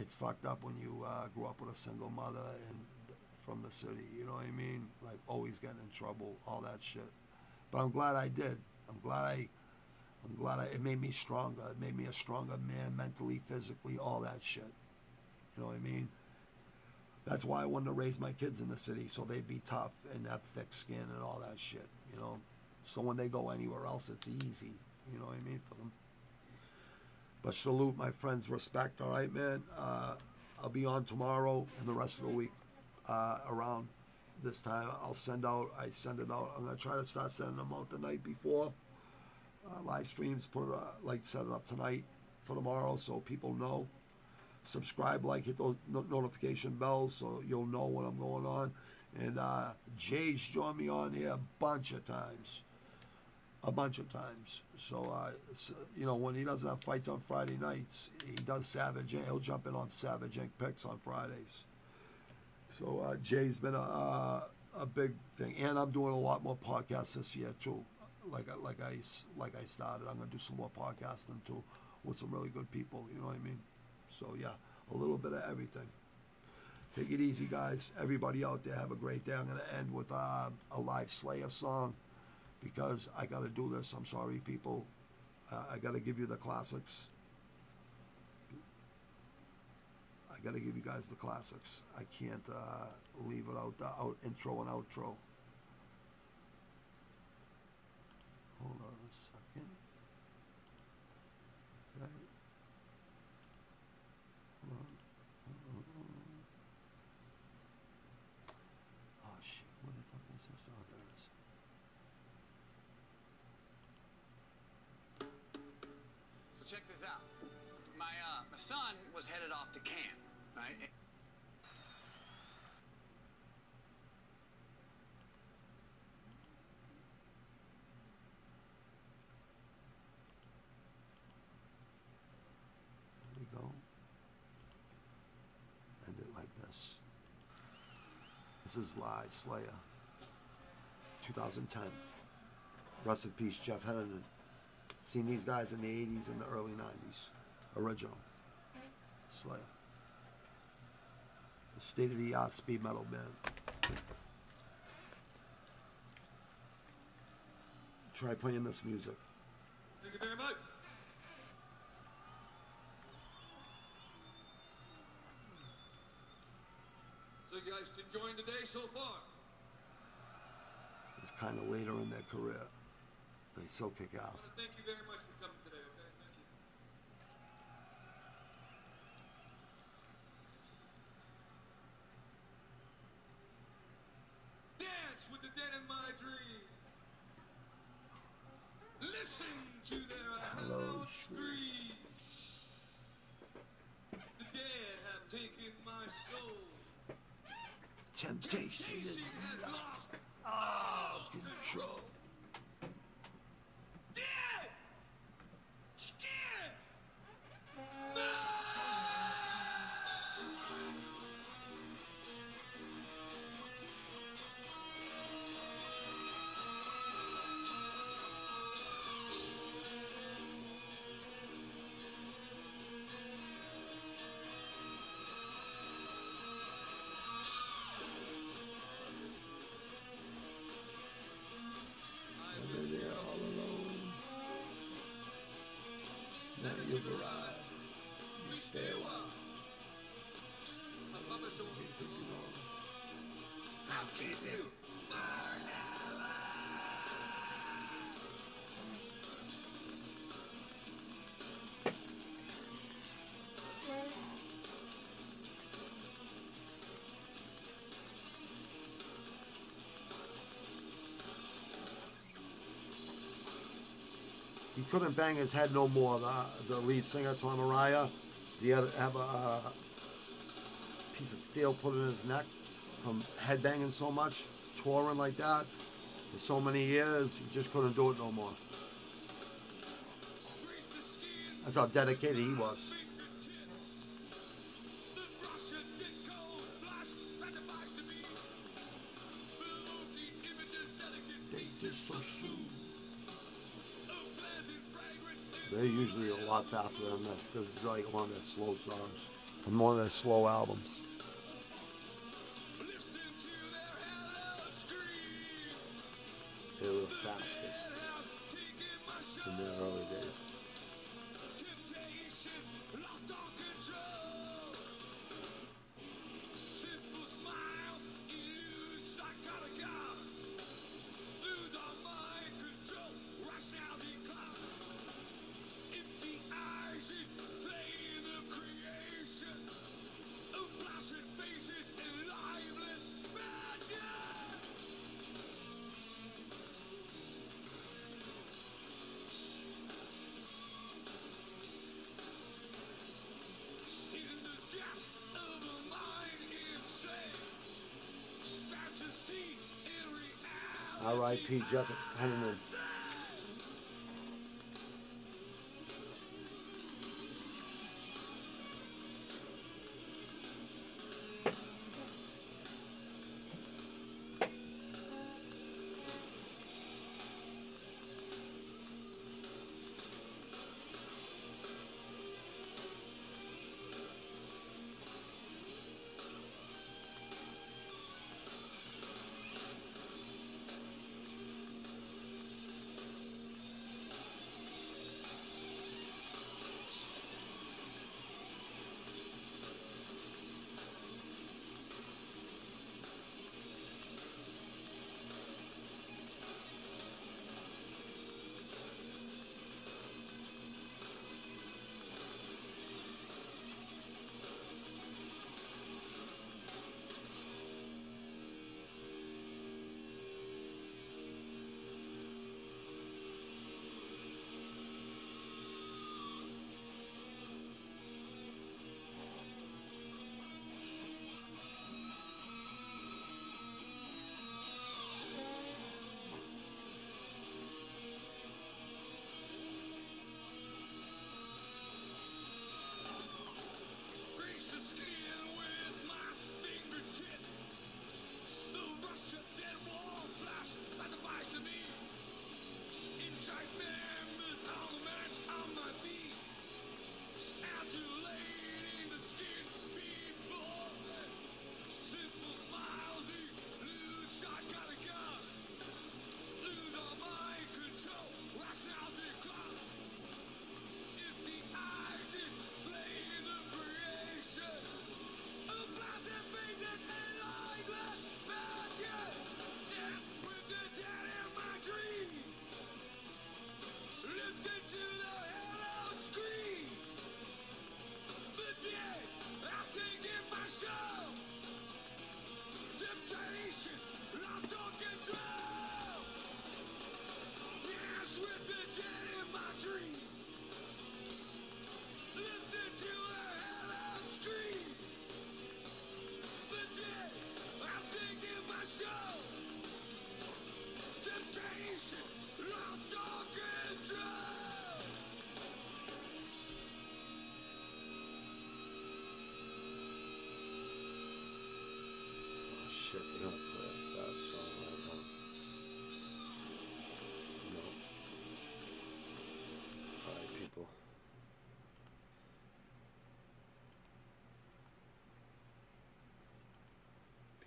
it's fucked up when you uh, grew up with a single mother and from the city, you know what I mean? Like always getting in trouble, all that shit. But I'm glad I did. I'm glad I, I'm glad I, it made me stronger. It made me a stronger man mentally, physically, all that shit. You know what I mean? That's why I wanted to raise my kids in the city so they'd be tough and have thick skin and all that shit, you know? So when they go anywhere else, it's easy, you know what I mean, for them. But salute my friends, respect, all right, man? Uh, I'll be on tomorrow and the rest of the week uh, around this time. I'll send out, I send it out. I'm to try to start sending them out the night before. Uh, live streams, put it, uh, like, set it up tonight for tomorrow so people know subscribe, like, hit those no- notification bells so you'll know when I'm going on. And uh, Jay's joined me on here a bunch of times, a bunch of times. So, uh, s- you know, when he doesn't have fights on Friday nights, he does Savage. He'll jump in on Savage Inc. picks on Fridays. So uh, Jay's been a, a big thing, and I'm doing a lot more podcasts this year too. Like I- like I like I started, I'm gonna do some more podcasting too with some really good people. You know what I mean? So yeah, a little bit of everything. Take it easy, guys. Everybody out there, have a great day. I'm to end with uh, a live Slayer song because I got to do this. I'm sorry, people. Uh, I got to give you the classics. I got to give you guys the classics. I can't uh, leave it out the out intro and outro. Hold on was headed off to camp, right? There we go. End it like this. This is live Slayer. 2010. Rest in peace, Jeff Hanneman. Seen these guys in the 80s and the early 90s. Original. Slayer. The state of the art speed metal band. Try playing this music. Thank you very much. So you guys enjoying the day so far? It's kind of later in their career. They so kick ass. thank you very much for coming Arrived. arrive. We stay a while. I promise I won't be keep you. He couldn't bang his head no more. The, the lead singer, Tom Araya, he had a, uh piece of steel put in his neck from head banging so much, touring like that for so many years. He just couldn't do it no more. That's how dedicated he was. Than this. This is like one of their slow songs from one of their slow albums. And reality. R.I.P.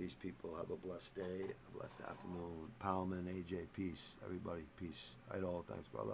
Peace, people. Have a blessed day, a blessed afternoon. Palman, AJ, peace. Everybody, peace. Right all. Thanks, brother.